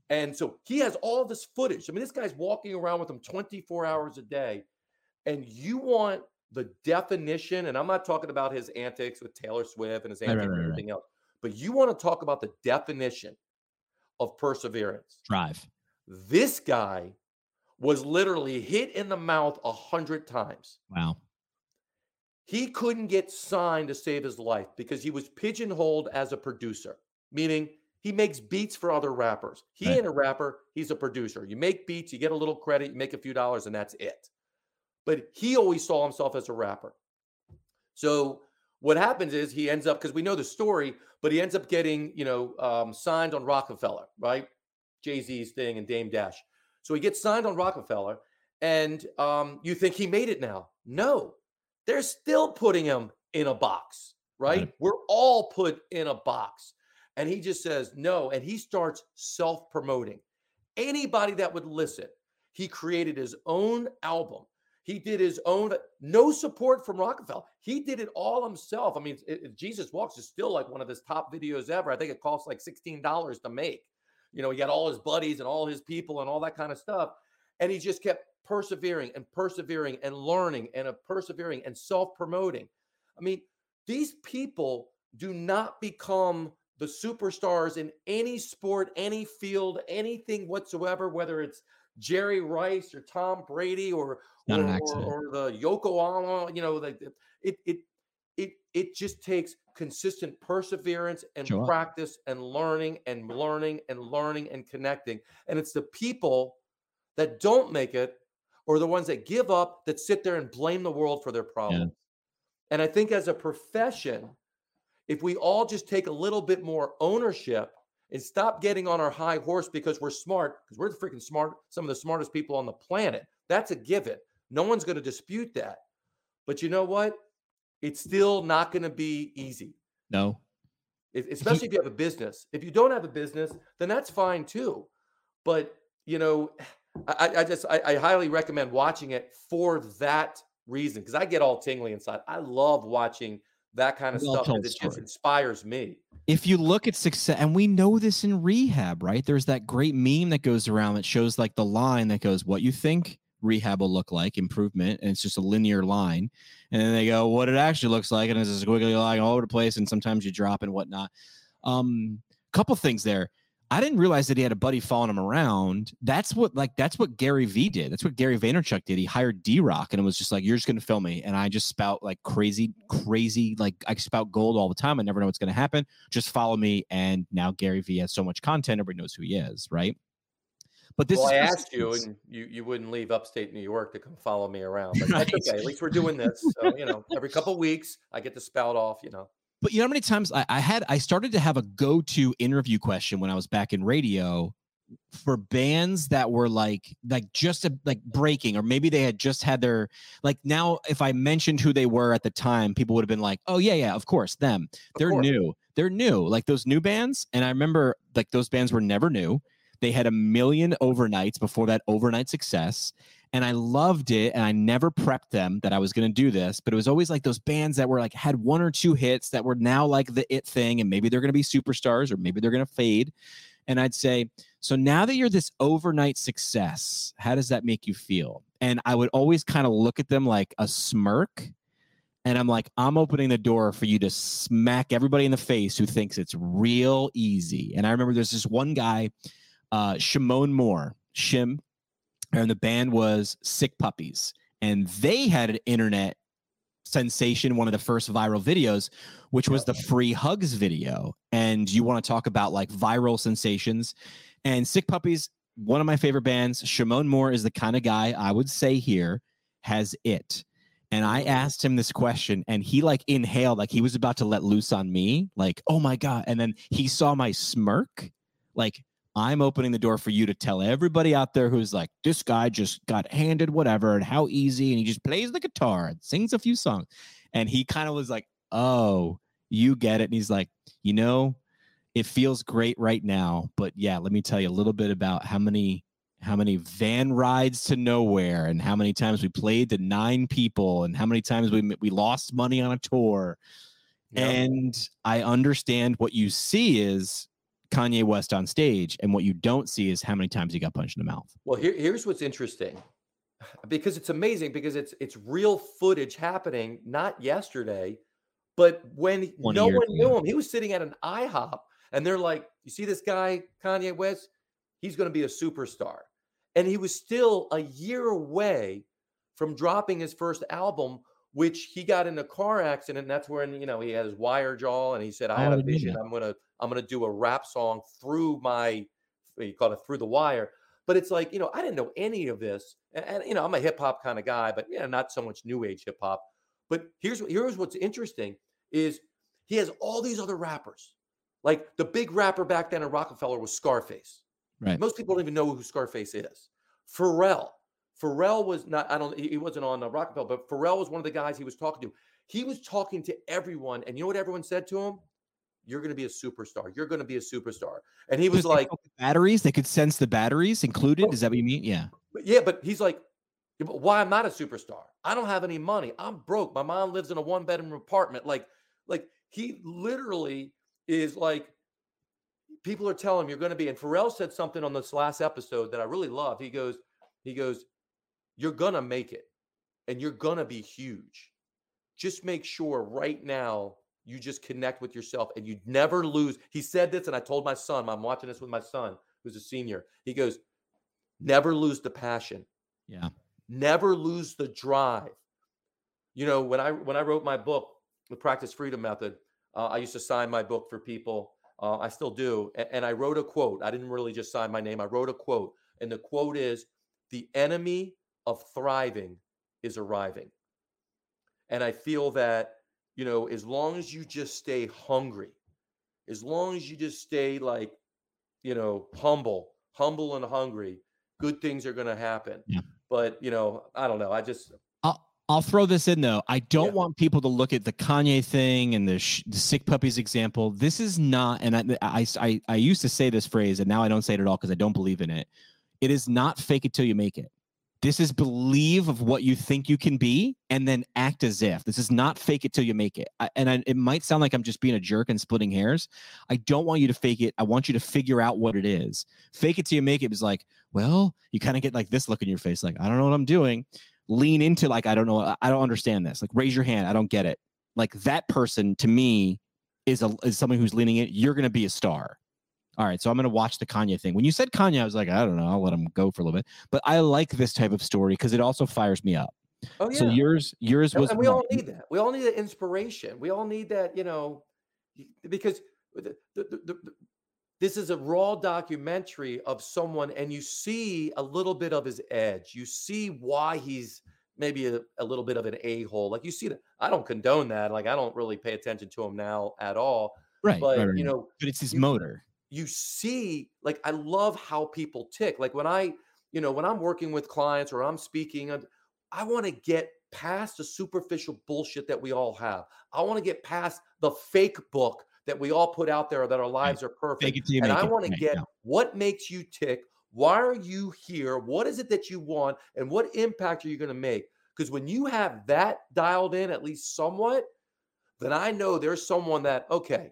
And so he has all this footage. I mean, this guy's walking around with him 24 hours a day. And you want the definition, and I'm not talking about his antics with Taylor Swift and his antics right, right, and everything else, but you want to talk about the definition of perseverance. Drive. This guy was literally hit in the mouth a hundred times. Wow. He couldn't get signed to save his life because he was pigeonholed as a producer, meaning he makes beats for other rappers. He Right. ain't a rapper, he's a producer. You make beats, you get a little credit, you make a few dollars, and that's it. But he always saw himself as a rapper. So what happens is he ends up because we know the story, but he ends up getting you know um, signed on Roc-A-Fella, right? Jay Z's thing and Dame Dash. So he gets signed on Roc-A-Fella, and um, you think he made it now? No, they're still putting him in a box, right? Right. We're all put in a box, and he just says no, and he starts self promoting. Anybody that would listen, he created his own album. He did his own, no support from Roc-A-Fella. He did it all himself. I mean, it- it- Jesus Walks is still like one of his top videos ever. I think it costs like $16 to make. You know, he got all his buddies and all his people and all that kind of stuff. And he just kept persevering and persevering and learning and uh, persevering and self promoting. I mean, these people do not become the superstars in any sport, any field, anything whatsoever, whether it's Jerry Rice or Tom Brady or or, or, or the Yoko Ono, you know, like the- it it it it just takes consistent perseverance and Sure. practice and learning and learning and learning and connecting. And it's the people that don't make it or the ones that give up that sit there and blame the world for their problems. And I think as a profession, if we all just take a little bit more ownership and stop getting on our high horse because we're smart, because we're the freaking smart, some of the smartest people on the planet, that's a given. No one's going to dispute that. But you know what? It's still not going to be easy, No. especially if you have a business. If you don't have a business, then that's fine too. But you know, I, I just I, I highly recommend watching it for that reason because I get all tingly inside. I love watching that kind of stuff Well-told because it just inspires me. if you look at success and we know this in rehab right there's that great meme that goes around that shows like the line that goes what you think rehab will look like improvement and it's just a linear line. And then they go what it actually looks like and it's a squiggly line all over the place and sometimes you drop and whatnot. Um couple things there. I didn't realize that he had a buddy following him around. That's what like that's what gary vee did. That's what gary vaynerchuk did. He hired d-rock and it was just like you're just to film me and i just spout like crazy crazy like i spout gold all the time. I never know what's to happen. Just follow me and now gary vee has so much content everybody knows who he is right but this well, I asked you, and you you wouldn't leave upstate New York to come follow me around. But that's okay. At least we're doing this. So you know, every couple weeks I get to spout off. You know, but you know how many times I, I had I started to have a go-to interview question when I was back in radio for bands that were like like just a, like breaking or maybe they had just had their like now if I mentioned who they were at the time people would have been like oh yeah yeah of course them Of they're course. new they're new like those new bands and I remember like those bands were never new they had a million overnights before that overnight success and I loved it and I never prepped them that I was going to do this but it was always like those bands that were like had one or two hits that were now like the it thing and maybe they're going to be superstars or maybe they're going to fade and I'd say so now that you're this overnight success how does that make you feel? And I would always kind of look at them like a smirk and I'm like I'm opening the door for you to smack everybody in the face who thinks it's real easy. And I remember there's this one guy uh Shimon Moore Shim and the band was Sick Puppies, and they had an internet sensation, one of the first viral videos, which was the free hugs video. And you want to talk about like viral sensations, and Sick Puppies, one of my favorite bands. Shimon Moore is the kind of guy I would say here has it. And I asked him this question, and he like inhaled, like he was about to let loose on me, like, oh my God. And then he saw my smirk, like, I'm opening the door for you to tell everybody out there who's like, this guy just got handed whatever and how easy. And he just plays the guitar and sings a few songs. And he kind of was like, oh, you get it. And he's like, you know, it feels great right now. But yeah, let me tell you a little bit about how many how many van rides to nowhere and how many times we played to nine people and how many times we we lost money on a tour Yep. and I understand what you see is Kanye West on stage, and what you don't see is how many times he got punched in the mouth. Well, here, here's what's interesting. because it's amazing because it's it's real footage happening, not yesterday, but when no one knew him. He was sitting at an IHOP and they're like, "You see this guy, Kanye West? He's going to be a superstar." And he was still a year away from dropping his first album which he got in a car accident. And that's when, you know, he had his wire jaw and he said, I had a vision. I'm going to, I'm to do a rap song through my, he called it through the wire. But it's like, you know, I didn't know any of this. And, and you know, I'm a hip hop kind of guy, but yeah, not so much new age hip hop. But here's here's what's interesting is he has all these other rappers. Like the big rapper back then in Roc-A-Fella was Scarface. Right. Most people don't even know who Scarface is. Pharrell. Pharrell was not, I don't, he wasn't on the Roc-A-Fella, but Pharrell was one of the guys he was talking to. He was talking to everyone. And you know what everyone said to him? You're going to be a superstar. You're going to be a superstar. And he was like, batteries, they could sense the batteries included. Is that what you mean? Yeah. Yeah. But he's like, why I'm not a superstar. I don't have any money. I'm broke. My mom lives in a one bedroom apartment. Like, like he literally is like, people are telling him you're going to be. And Pharrell said something on this last episode that I really loved. He goes, he goes, you're going to make it and you're going to be huge. Just make sure right now you just connect with yourself and you never lose. He said this, and I told my son, I'm watching this with my son who's a senior. He goes, never lose the passion. Yeah. Never lose the drive. You know, when I when I wrote my book, the Practice Freedom Method, uh, I used to sign my book for people. Uh, I still do, and, and I wrote a quote. I didn't really just sign my name. I wrote a quote, and the quote is, "The enemy of thriving is arriving. And I feel that, you know, as long as you just stay hungry, as long as you just stay like, you know, humble, humble and hungry, good things are going to happen. Yeah. But, you know, I don't know. I just, I'll, I'll throw this in though. I don't yeah. want people to look at the Kanye thing and the, sh- the sick puppies example. This is not, and I, I, I, I used to say this phrase and now I don't say it at all because I don't believe in it. It is not fake it till you make it. This is believe of what you think you can be and then act as if. This is not fake it till you make it. I, and I, it might sound like I'm just being a jerk and splitting hairs. I don't want you to fake it. I want you to figure out what it is. Fake it till you make it is like, well, you kind of get like this look in your face, like, I don't know what I'm doing. Lean into like, I don't know. I don't understand this. Like, raise your hand. I don't get it. Like that person to me is a is someone who's leaning in. You're going to be a star. All right, so I'm going to watch the Kanye thing. When you said Kanye, I was like, I don't know, I'll let him go for a little bit. But I like this type of story because it also fires me up. Oh yeah. So yours, yours was. And we all need that. We all need that inspiration. We all need that, you know, because the, the, the, the, this is a raw documentary of someone, and you see a little bit of his edge. You see why he's maybe a, a little bit of an a hole. Like you see that. I don't condone that. Like I don't really pay attention to him now at all. Right. But right. you know, but it's his you, motor you see like i love how people tick like when i you know when i'm working with clients or i'm speaking i want to get past the superficial bullshit that we all have. I want to get past the fake book that we all put out there that our lives are perfect and i want to get what makes you tick why are you here what is it that you want and what impact are you going to make? Because when you have that dialed in at least somewhat then i know there's someone that okay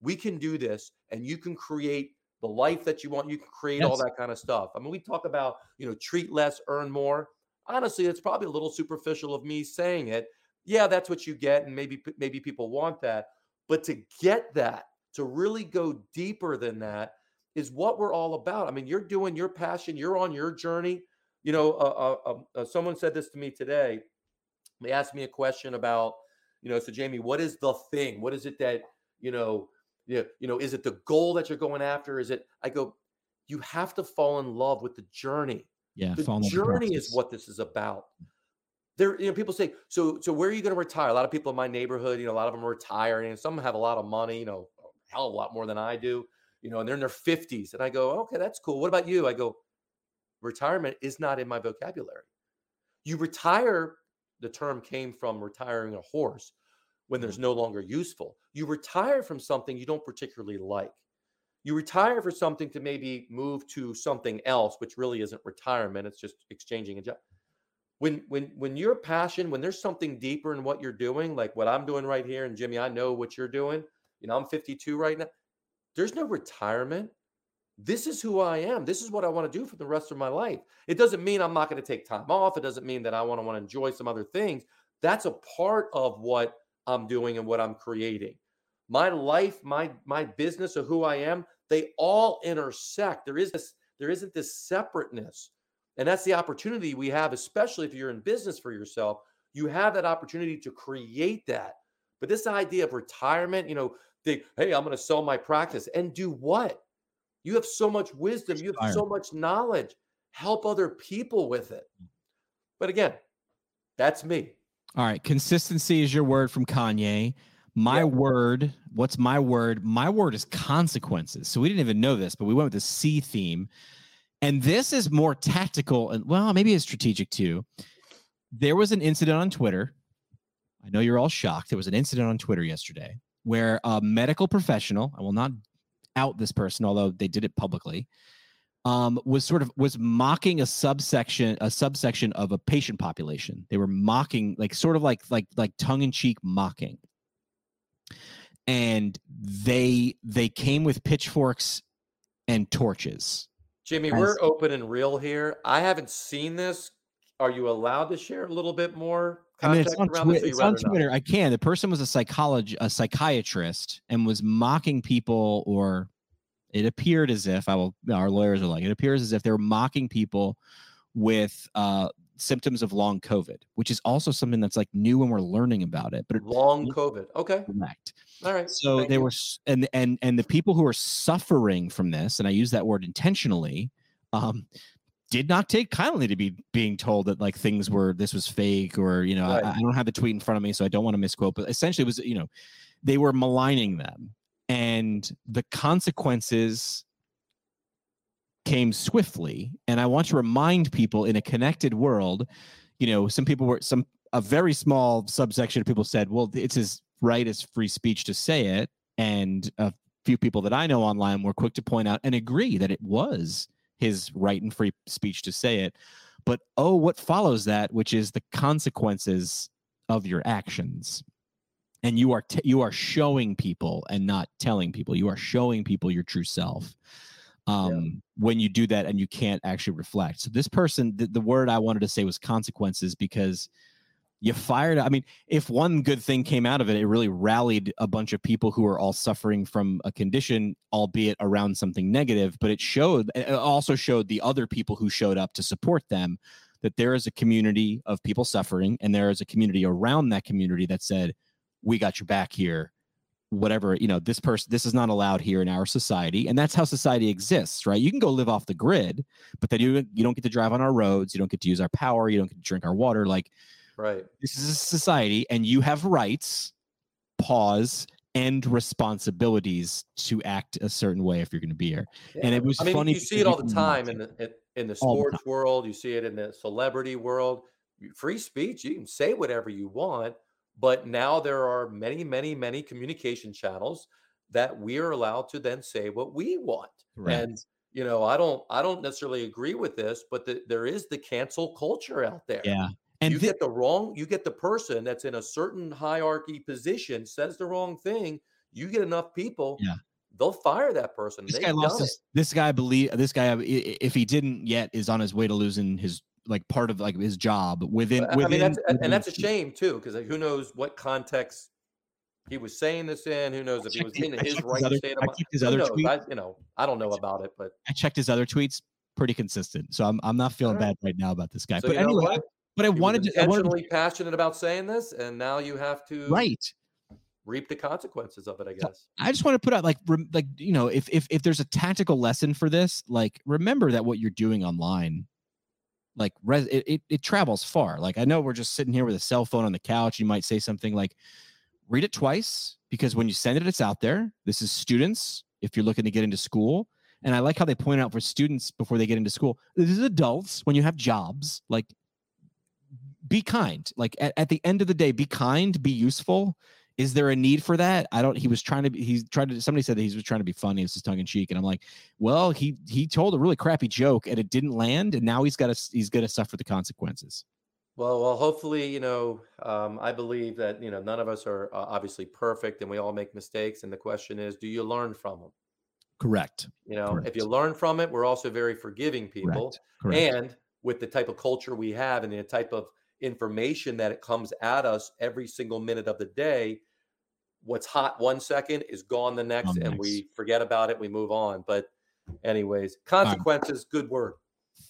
we can do this and you can create the life that you want. You can create yes. all that kind of stuff. I mean, we talk about, you know, treat less, earn more. Honestly, it's probably a little superficial of me saying it. Yeah, that's what you get. And maybe, maybe people want that. But to get that, to really go deeper than that, is what we're all about. I mean, you're doing your passion, you're on your journey. You know, uh, uh, uh, someone said this to me today. They asked me a question about, you know, so Jamie, what is the thing? What is it that, you know, you know, you know, is it the goal that you're going after? Is it? I go, you have to fall in love with the journey. Yeah, the journey is what this is about. There, you know, people say, so, so where are you going to retire? A lot of people in my neighborhood, you know, a lot of them are retiring, and some have a lot of money, you know, hell of a lot more than I do, you know, and they're in their fifties. And I go, okay, that's cool. What about you? I go, retirement is not in my vocabulary. You retire. The term came from retiring a horse when there's mm-hmm. no longer useful. You retire from something you don't particularly like. You retire for something to maybe move to something else, which really isn't retirement. It's just exchanging a job. When when when your passion, when there's something deeper in what you're doing, like what I'm doing right here, and Jimmy, I know what you're doing. You know, I'm 52 right now. There's no retirement. this is who I am. This is what I want to do for the rest of my life. It doesn't mean I'm not going to take time off. It doesn't mean that I want to want to enjoy some other things. That's a part of what I'm doing and what I'm creating. My life, my my business or who I am, they all intersect. There is this, there isn't this separateness. And that's the opportunity we have, especially if you're in business for yourself. You have that opportunity to create that. But this idea of retirement, you know, hey, I'm going to sell my practice and do what? You have so much wisdom, you have so much knowledge. Help other people with it. But again, that's me. All right. Consistency is your word from Kanye. My word, what's my word? My word is consequences. So we didn't even know this, but we went with the C theme. And this is more tactical and well, maybe it's strategic too. There was an incident on Twitter. I know you're all shocked. There was an incident on Twitter yesterday where a medical professional, I will not out this person, although they did it publicly, um, was sort of was mocking a subsection a subsection of a patient population. They were mocking, like sort of like like like tongue in cheek mocking, and they they came with pitchforks and torches. Jimmy, As, we're open and real here. I haven't seen this. Are you allowed to share a little bit more? I mean, it's on, twi- it's on Twitter. I can. The person was a psychologist, a psychiatrist, and was mocking people or it appeared as if I will. Our lawyers are like it appears as if they're mocking people with uh, symptoms of long COVID, which is also something that's like new when we're learning about it. But long COVID, okay, correct. All right. So Thank they you. were, and and and the people who are suffering from this, and I use that word intentionally, um, did not take kindly to be being told that like things were this was fake or you know right. I, I, don't have the tweet in front of me so i don't want to misquote but essentially it was you know they were maligning them and the consequences came swiftly. And i want to remind people in a connected world you know some people were some a very small subsection of people said well it's his right as free speech to say it. And a few people that i know online were quick to point out and agree that it was his right and free speech to say it. But oh what follows that which is the consequences of your actions and you are t- you are showing people and not telling people you are showing people your true self um, yeah. when you do that and you can't actually reflect so this person the, the word i wanted to say was consequences because you fired i mean if one good thing came out of it it really rallied a bunch of people who are all suffering from a condition albeit around something negative but it showed it also showed the other people who showed up to support them that there is a community of people suffering and there is a community around that community that said we got your back here. Whatever you know this person this is not allowed here in our society and that's how society exists right? You can go live off the grid but then you you don't get to drive on our roads you don't get to use our power you don't get to drink our water like right. this is a society and you have rights pause and responsibilities to act a certain way if you're going to be here. Yeah. and it was I mean, funny you see it all the time in the in the sports the world you see it in the celebrity world. Free speech you can say whatever you want but now there are many, many, many communication channels that we are allowed to then say what we want. Right. And you know, I don't, I don't necessarily agree with this, but the, there is the cancel culture out there. Yeah. And you th- get the wrong, you get the person that's in a certain hierarchy position says the wrong thing. You get enough people, yeah, they'll fire that person. This They've guy lost his, this guy believe this guy if he didn't yet is on his way to losing his like part of like his job within. within I mean, that's, within and that's a shame too, because like, who knows what context he was saying this in? Who knows if he was in his right other, state of mind? his other tweets. I, you know, I don't know about it, but I checked his other tweets. Pretty consistent, so I'm I'm not feeling right. bad right now about this guy. So but anyway, but I wanted to intentionally to, passionate about saying this, and now you have to right reap the consequences of it. I guess. I just want to put out like like you know if if if there's a tactical lesson for this, like remember that what you're doing online like res- it, it, it travels far like i know we're just sitting here with a cell phone on the couch you might say something like read it twice because when you send it it's out there. This is students if you're looking to get into school. And i like how they point out for students before they get into school this is adults when you have jobs like be kind like at, at the end of the day be kind be useful is there a need for that? I don't. He was trying to. Be, he's trying to. Somebody said that he was trying to be funny. It's his tongue in cheek, and I'm like, well, he he told a really crappy joke and it didn't land, and now he's got to he's going to suffer the consequences. Well, well, hopefully, you know, um, I believe that you know none of us are uh, obviously perfect, and we all make mistakes. And the question is, do you learn from them? Correct. You know, Correct. if you learn from it, we're also very forgiving people. Correct. Correct. And with the type of culture we have and the type of information that it comes at us every single minute of the day, what's hot one second is gone the next, Gone and next. we forget about it, we move on. But, anyways, consequences, good word.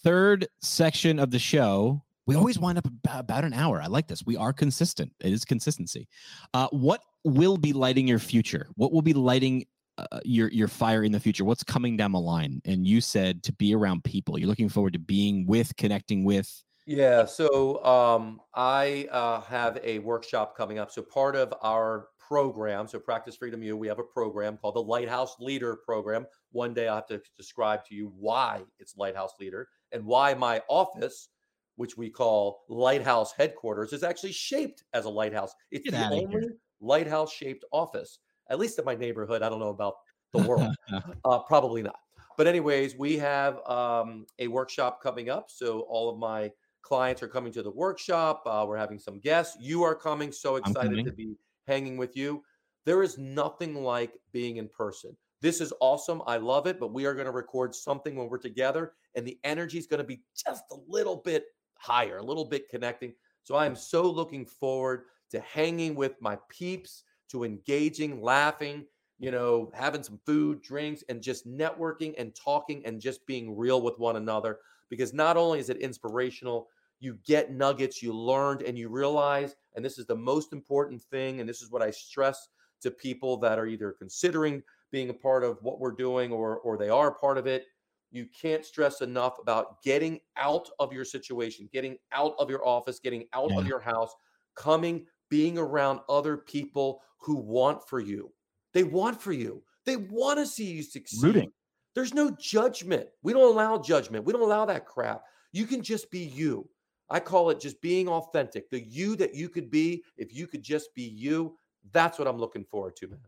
Third section of the show. We always wind up about, about an hour. I like this. We are consistent. It is consistency. Uh, what will be lighting your future? What will be lighting uh, your your fire in the future? What's coming down the line? And you said to be around people. You're looking forward to being with, connecting with. Yeah, so um, I uh, have a workshop coming up. So part of our program, so Practice Freedom U, we have a program called the Lighthouse Leader Program. One day I'll have to describe to you why it's Lighthouse Leader and why my office, which we call Lighthouse Headquarters, is actually shaped as a lighthouse. It's Get the only lighthouse shaped office, at least in my neighborhood. I don't know about the world. Uh, probably not. But anyways, we have um, a workshop coming up. So all of my clients are coming to the workshop. Uh, we're having some guests. You are coming. So excited to be hanging with you. There is nothing like being in person. This is awesome. I love it. But we are going to record something when we're together, and the energy is going to be just a little bit higher, a little bit connecting. So I am so looking forward to hanging with my peeps, to engaging, laughing, you know, having some food, drinks, and just networking and talking and just being real with one another. Because not only is it inspirational, you get nuggets, you learned, and you realize, and this is the most important thing, and this is what I stress to people that are either considering being a part of what we're doing or or they are a part of it. You can't stress enough about getting out of your situation, getting out of your office, getting out of your house, coming, being around other people who want for you. They want for you. They want to see you succeed. Rooting. There's no judgment. We don't allow judgment. We don't allow that crap. You can just be you. I call it just being authentic. The you that you could be if you could just be you. That's what I'm looking forward to, man.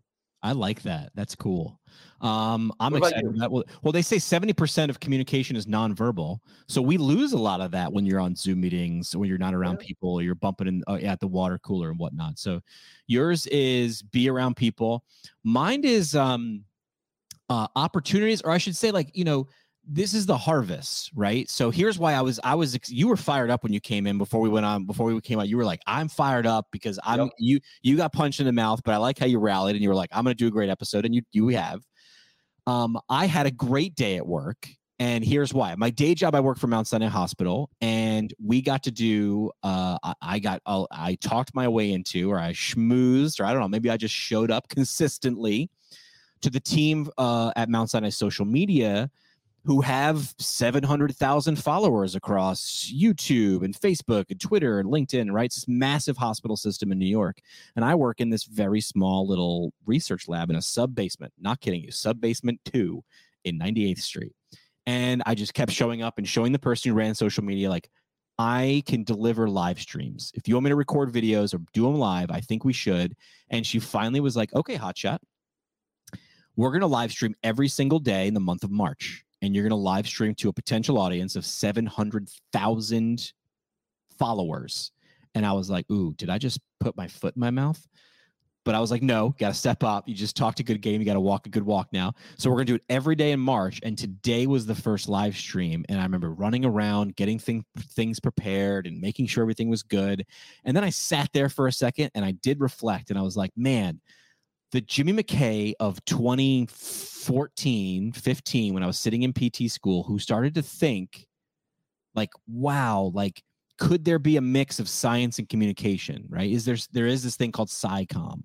I like that. That's cool. Um, I'm excited. That well, well, they say 70% of communication is nonverbal. So we lose a lot of that when you're on Zoom meetings, when you're not around Yeah. people, or you're bumping in uh, at the water cooler and whatnot. So yours is be around people. Mine is um, uh, opportunities, or I should say, like, you know, this is the harvest, right? So here's why I was, I was, you were fired up when you came in before we went on, before we came out. You were like, I'm fired up because I'm, Yep. you, you got punched in the mouth, but I like how you rallied and you were like, I'm going to do a great episode. And you, you have. Um, I had a great day at work. And here's why. My day job, I work for Mount Sinai Hospital, and we got to do. Uh, I, I got. i I talked my way into, or I schmoozed, or I don't know. Maybe I just showed up consistently to the team uh, at Mount Sinai social media, who have 700,000 followers across YouTube and Facebook and Twitter and LinkedIn. Right, it's this massive hospital system in New York, and I work in this very small little research lab in a sub basement. Not kidding you, sub basement two in 98th Street. And I just kept showing up and showing the person who ran social media, like, I can deliver live streams. If you want me to record videos or do them live, I think we should. And she finally was like, okay, hotshot. We're going to live stream every single day in the month of March. And you're going to live stream to a potential audience of 700,000 followers. And I was like, ooh, did I just put my foot in my mouth? But I was like, no, got to step up. You just talked a good game. You got to walk a good walk now. So we're going to do it every day in March. And today was the first live stream. And I remember running around, getting thing, things prepared and making sure everything was good. And then I sat there for a second and I did reflect. And I was like, man, the Jimmy McKay of 2014, 15, when I was sitting in PT school, who started to think, like, wow, like, could there be a mix of science and communication right? Is there's there is this thing called SciComm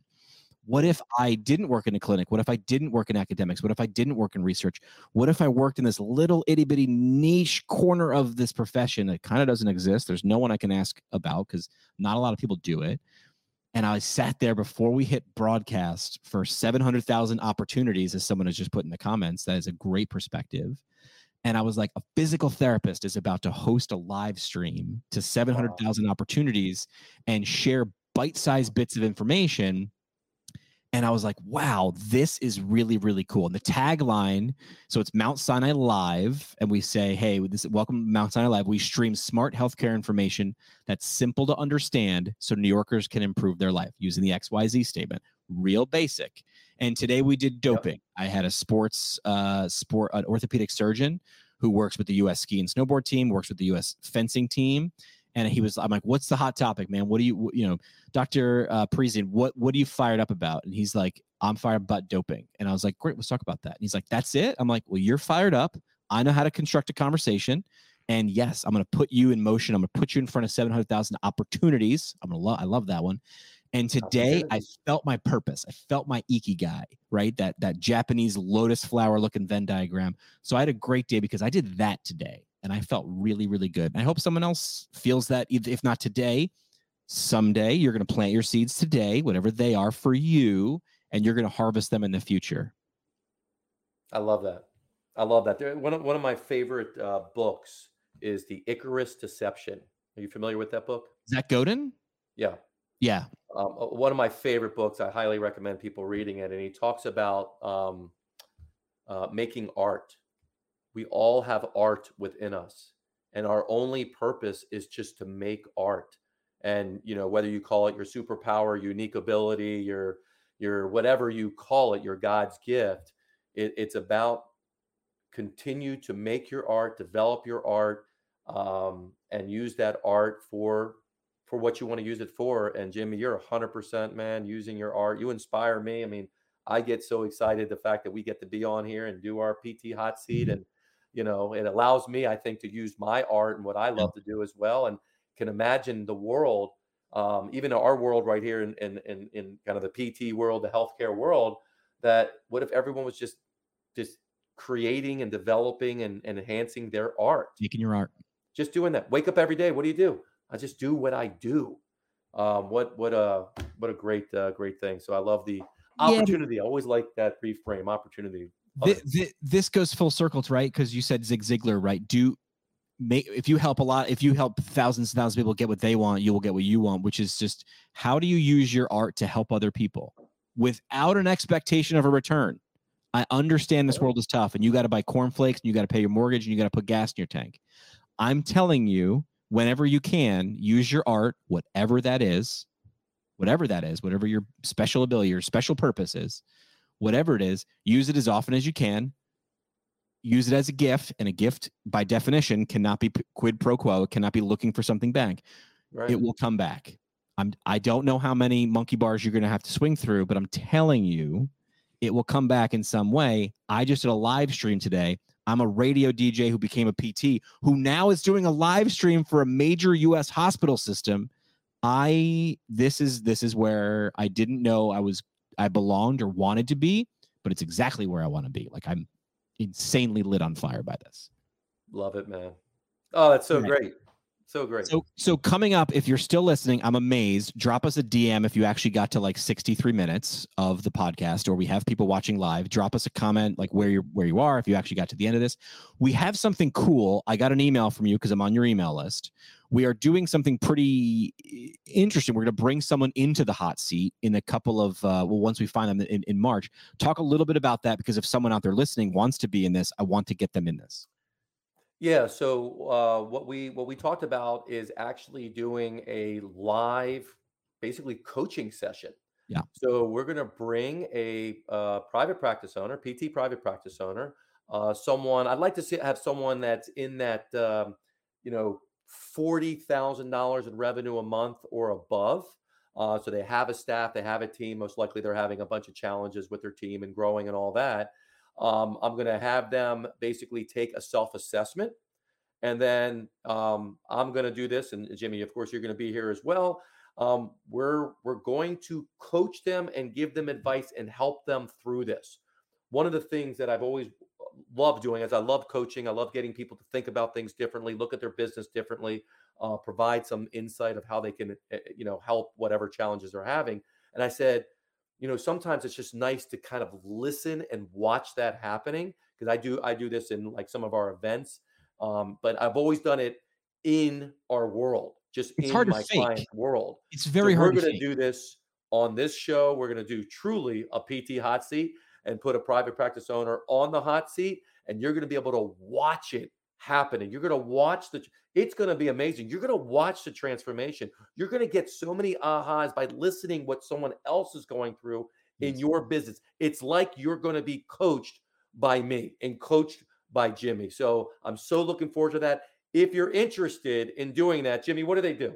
what if i didn't work in a clinic? What if i didn't work in academics? What if i didn't work in research? What if i worked in this little itty-bitty niche corner of this profession that kind of doesn't exist there's no one i can ask about because not a lot of people do it and i sat there before we hit broadcast for 700000 opportunities as someone has just put in the comments that is a great perspective and I was like, a physical therapist is about to host a live stream to 700,000 opportunities and share bite sized bits of information. And I was like, wow, this is really, really cool. And the tagline so it's Mount Sinai Live. And we say, hey, this, welcome to Mount Sinai Live. We stream smart healthcare information that's simple to understand so New Yorkers can improve their life using the XYZ statement. Real basic. And today we did doping. I had a sports uh sport an orthopedic surgeon who works with the US ski and snowboard team, works with the US fencing team. And he was, I'm like, what's the hot topic, man? What do you, you know, Dr. Uh, Parisian, what, what are you fired up about? And he's like, I'm fired about doping. And I was like, great, let's talk about that. And he's like, that's it. I'm like, well, you're fired up. I know how to construct a conversation. And yes, I'm going to put you in motion. I'm going to put you in front of 700,000 opportunities. I'm going to love, I love that one. And today I felt my purpose. I felt my ikigai, right? That that Japanese lotus flower looking Venn diagram. So I had a great day because I did that today and I felt really, really good. And I hope someone else feels that, if not today, someday you're going to plant your seeds today, whatever they are for you, and you're going to harvest them in the future. I love that. I love that. One of, one of my favorite uh, books is The Icarus Deception. Are you familiar with that book? Is Godin? Yeah. Yeah. Um, uh, one of my favorite books. I highly recommend people reading it. And he talks about um, uh, making art. We all have art within us, and our only purpose is just to make art. And you know, whether you call it your superpower, unique ability, your your whatever you call it, your God's gift, it, it's about continue to make your art, develop your art, um, and use that art for for what you want to use it for. And Jimmy, you're hundred percent man using your art. You inspire me. I mean, I get so excited the fact that we get to be on here and do our PT hot seat, and you know, it allows me, I think, to use my art and what I love to do as well, and can imagine the world, um, even our world right here in, in in in kind of the PT world, the healthcare world. That what if everyone was just just creating and developing and, and enhancing their art, making your art, just doing that. Wake up every day. What do you do? I just do what I do. Um, what what a what a great uh, great thing. So I love the opportunity. Yeah. I always like that reframe opportunity. This, this goes full circle, right? Because you said Zig Ziglar, right? Do make if you help a lot, if you help thousands and thousands of people get what they want, you will get what you want. Which is just how do you use your art to help other people without an expectation of a return? I understand this world is tough, and you got to buy cornflakes, and you got to pay your mortgage, and you got to put gas in your tank. I'm telling you, whenever you can, use your art, whatever that is, whatever that is, whatever your special ability, your special purpose is, whatever it is, use it as often as you can. Use it as a gift, and a gift, by definition, cannot be quid pro quo. It cannot be looking for something back. Right. It will come back. I'm. I don't know how many monkey bars you're going to have to swing through, but I'm telling you, it will come back in some way. I just did a live stream today I'm a radio DJ who became a PT who now is doing a live stream for a major US hospital system. I this is this is where I didn't know I was I belonged or wanted to be, but it's exactly where I want to be. Like I'm insanely lit on fire by this. Love it, man. Oh, that's so right. great. So great. So so coming up, if you're still listening, I'm amazed. Drop us a DM if you actually got to like 63 minutes of the podcast, or we have people watching live. Drop us a comment like where you're where you are if you actually got to the end of this. We have something cool. I got an email from you because I'm on your email list. We are doing something pretty interesting. We're going to bring someone into the hot seat in a couple of uh, well, once we find them in, in March. Talk a little bit about that because if someone out there listening wants to be in this, I want to get them in this. Yeah. So uh, what we what we talked about is actually doing a live, basically coaching session. Yeah. So we're going to bring a uh, private practice owner, PT private practice owner, uh, someone. I'd like to see, have someone that's in that, um, you know, forty thousand dollars in revenue a month or above. Uh, so they have a staff, they have a team. Most likely, they're having a bunch of challenges with their team and growing and all that. Um, I'm going to have them basically take a self assessment. And then um, I'm going to do this. And Jimmy, of course, you're going to be here as well. Um, we're, we're going to coach them and give them advice and help them through this. One of the things that I've always loved doing is I love coaching. I love getting people to think about things differently, look at their business differently, uh, provide some insight of how they can, eh, you know, help whatever challenges they're having. And I said, you know sometimes it's just nice to kind of listen and watch that happening because i do i do this in like some of our events um, but i've always done it in our world just it's in my client world it's very so hard we're going to do this on this show we're going to do truly a pt hot seat and put a private practice owner on the hot seat and you're going to be able to watch it happening. You're going to watch the, it's going to be amazing. You're going to watch the transformation. You're going to get so many ahas by listening what someone else is going through in your business. It's like you're going to be coached by me and coached by Jimmy. So I'm so looking forward to that. If you're interested in doing that, Jimmy, what do they do?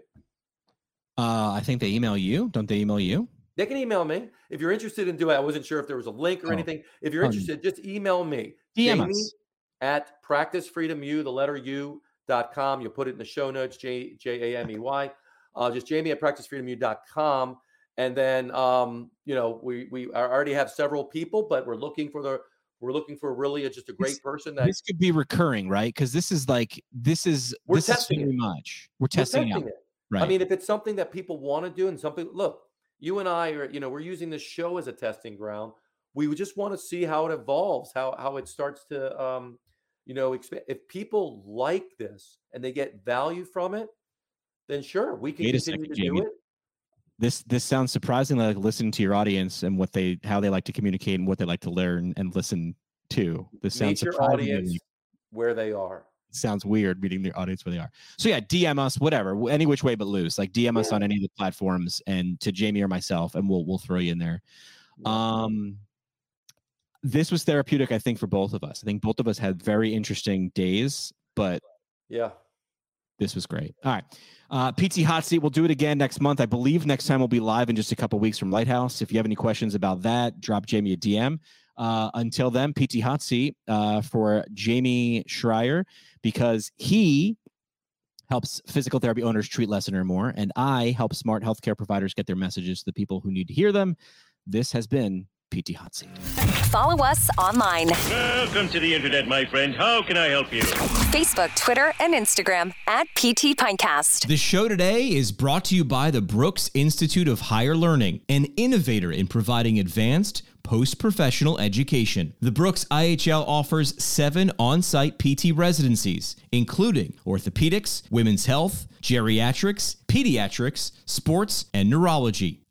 Uh, I think they email you. Don't they email you? They can email me if you're interested in doing. I wasn't sure if there was a link or oh. anything. If you're interested, just email me. DM Jamey us. at practicefreedomu, the letter U dot com. You'll put it in the show notes. J J A M E Y. Uh, just Jamey at practicefreedomu.com. And then um, you know we we already have several people, but we're looking for the we're looking for really a, just a great this, person that this could be recurring, right? Because this is like this is we're this testing is too it. much. We're testing, we're testing it. Right. I mean, if it's something that people want to do and something, look, you and I are, you know, we're using this show as a testing ground. We just want to see how it evolves, how how it starts to, um, you know, expand. If people like this and they get value from it, then sure, we can Wait continue second, to Jamey. do it. This this sounds surprisingly like listening to your audience and what they how they like to communicate and what they like to learn and listen to. This sounds Meet your audience where they are. Sounds weird meeting the audience where they are. So yeah, DM us, whatever, any which way but loose. Like DM us on any of the platforms and to Jamey or myself, and we'll we'll throw you in there. Um this was therapeutic, I think, for both of us. I think both of us had very interesting days, but yeah, this was great. All right. Uh, PT Hot Seat, we'll do it again next month. I believe next time we'll be live in just a couple weeks from Lighthouse. If you have any questions about that, drop Jamey a DM. Uh, until then, PT Hot Seat uh, for Jamey Schrier because he helps physical therapy owners treat less and earn more, and I help smart healthcare providers get their messages to the people who need to hear them. This has been PT Hot Seat. Follow us online. Welcome to the internet, my friend. How can I help you? Facebook, Twitter, and Instagram at PT Pintcast. The show today is brought to you by the Brooks Institute of Higher Learning, an innovator in providing advanced post professional education. The Brooks IHL offers seven on site PT residencies, including orthopedics, women's health, geriatrics, pediatrics, sports, and neurology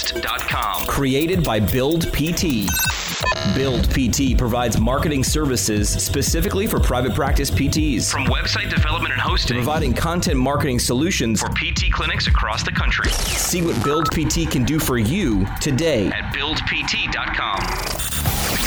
ptpintcast.com. Created by Build PT. Build PT provides marketing services specifically for private practice PTs. From website development and hosting to providing content marketing solutions for PT clinics across the country. See what Build PT can do for you today at buildpt.com.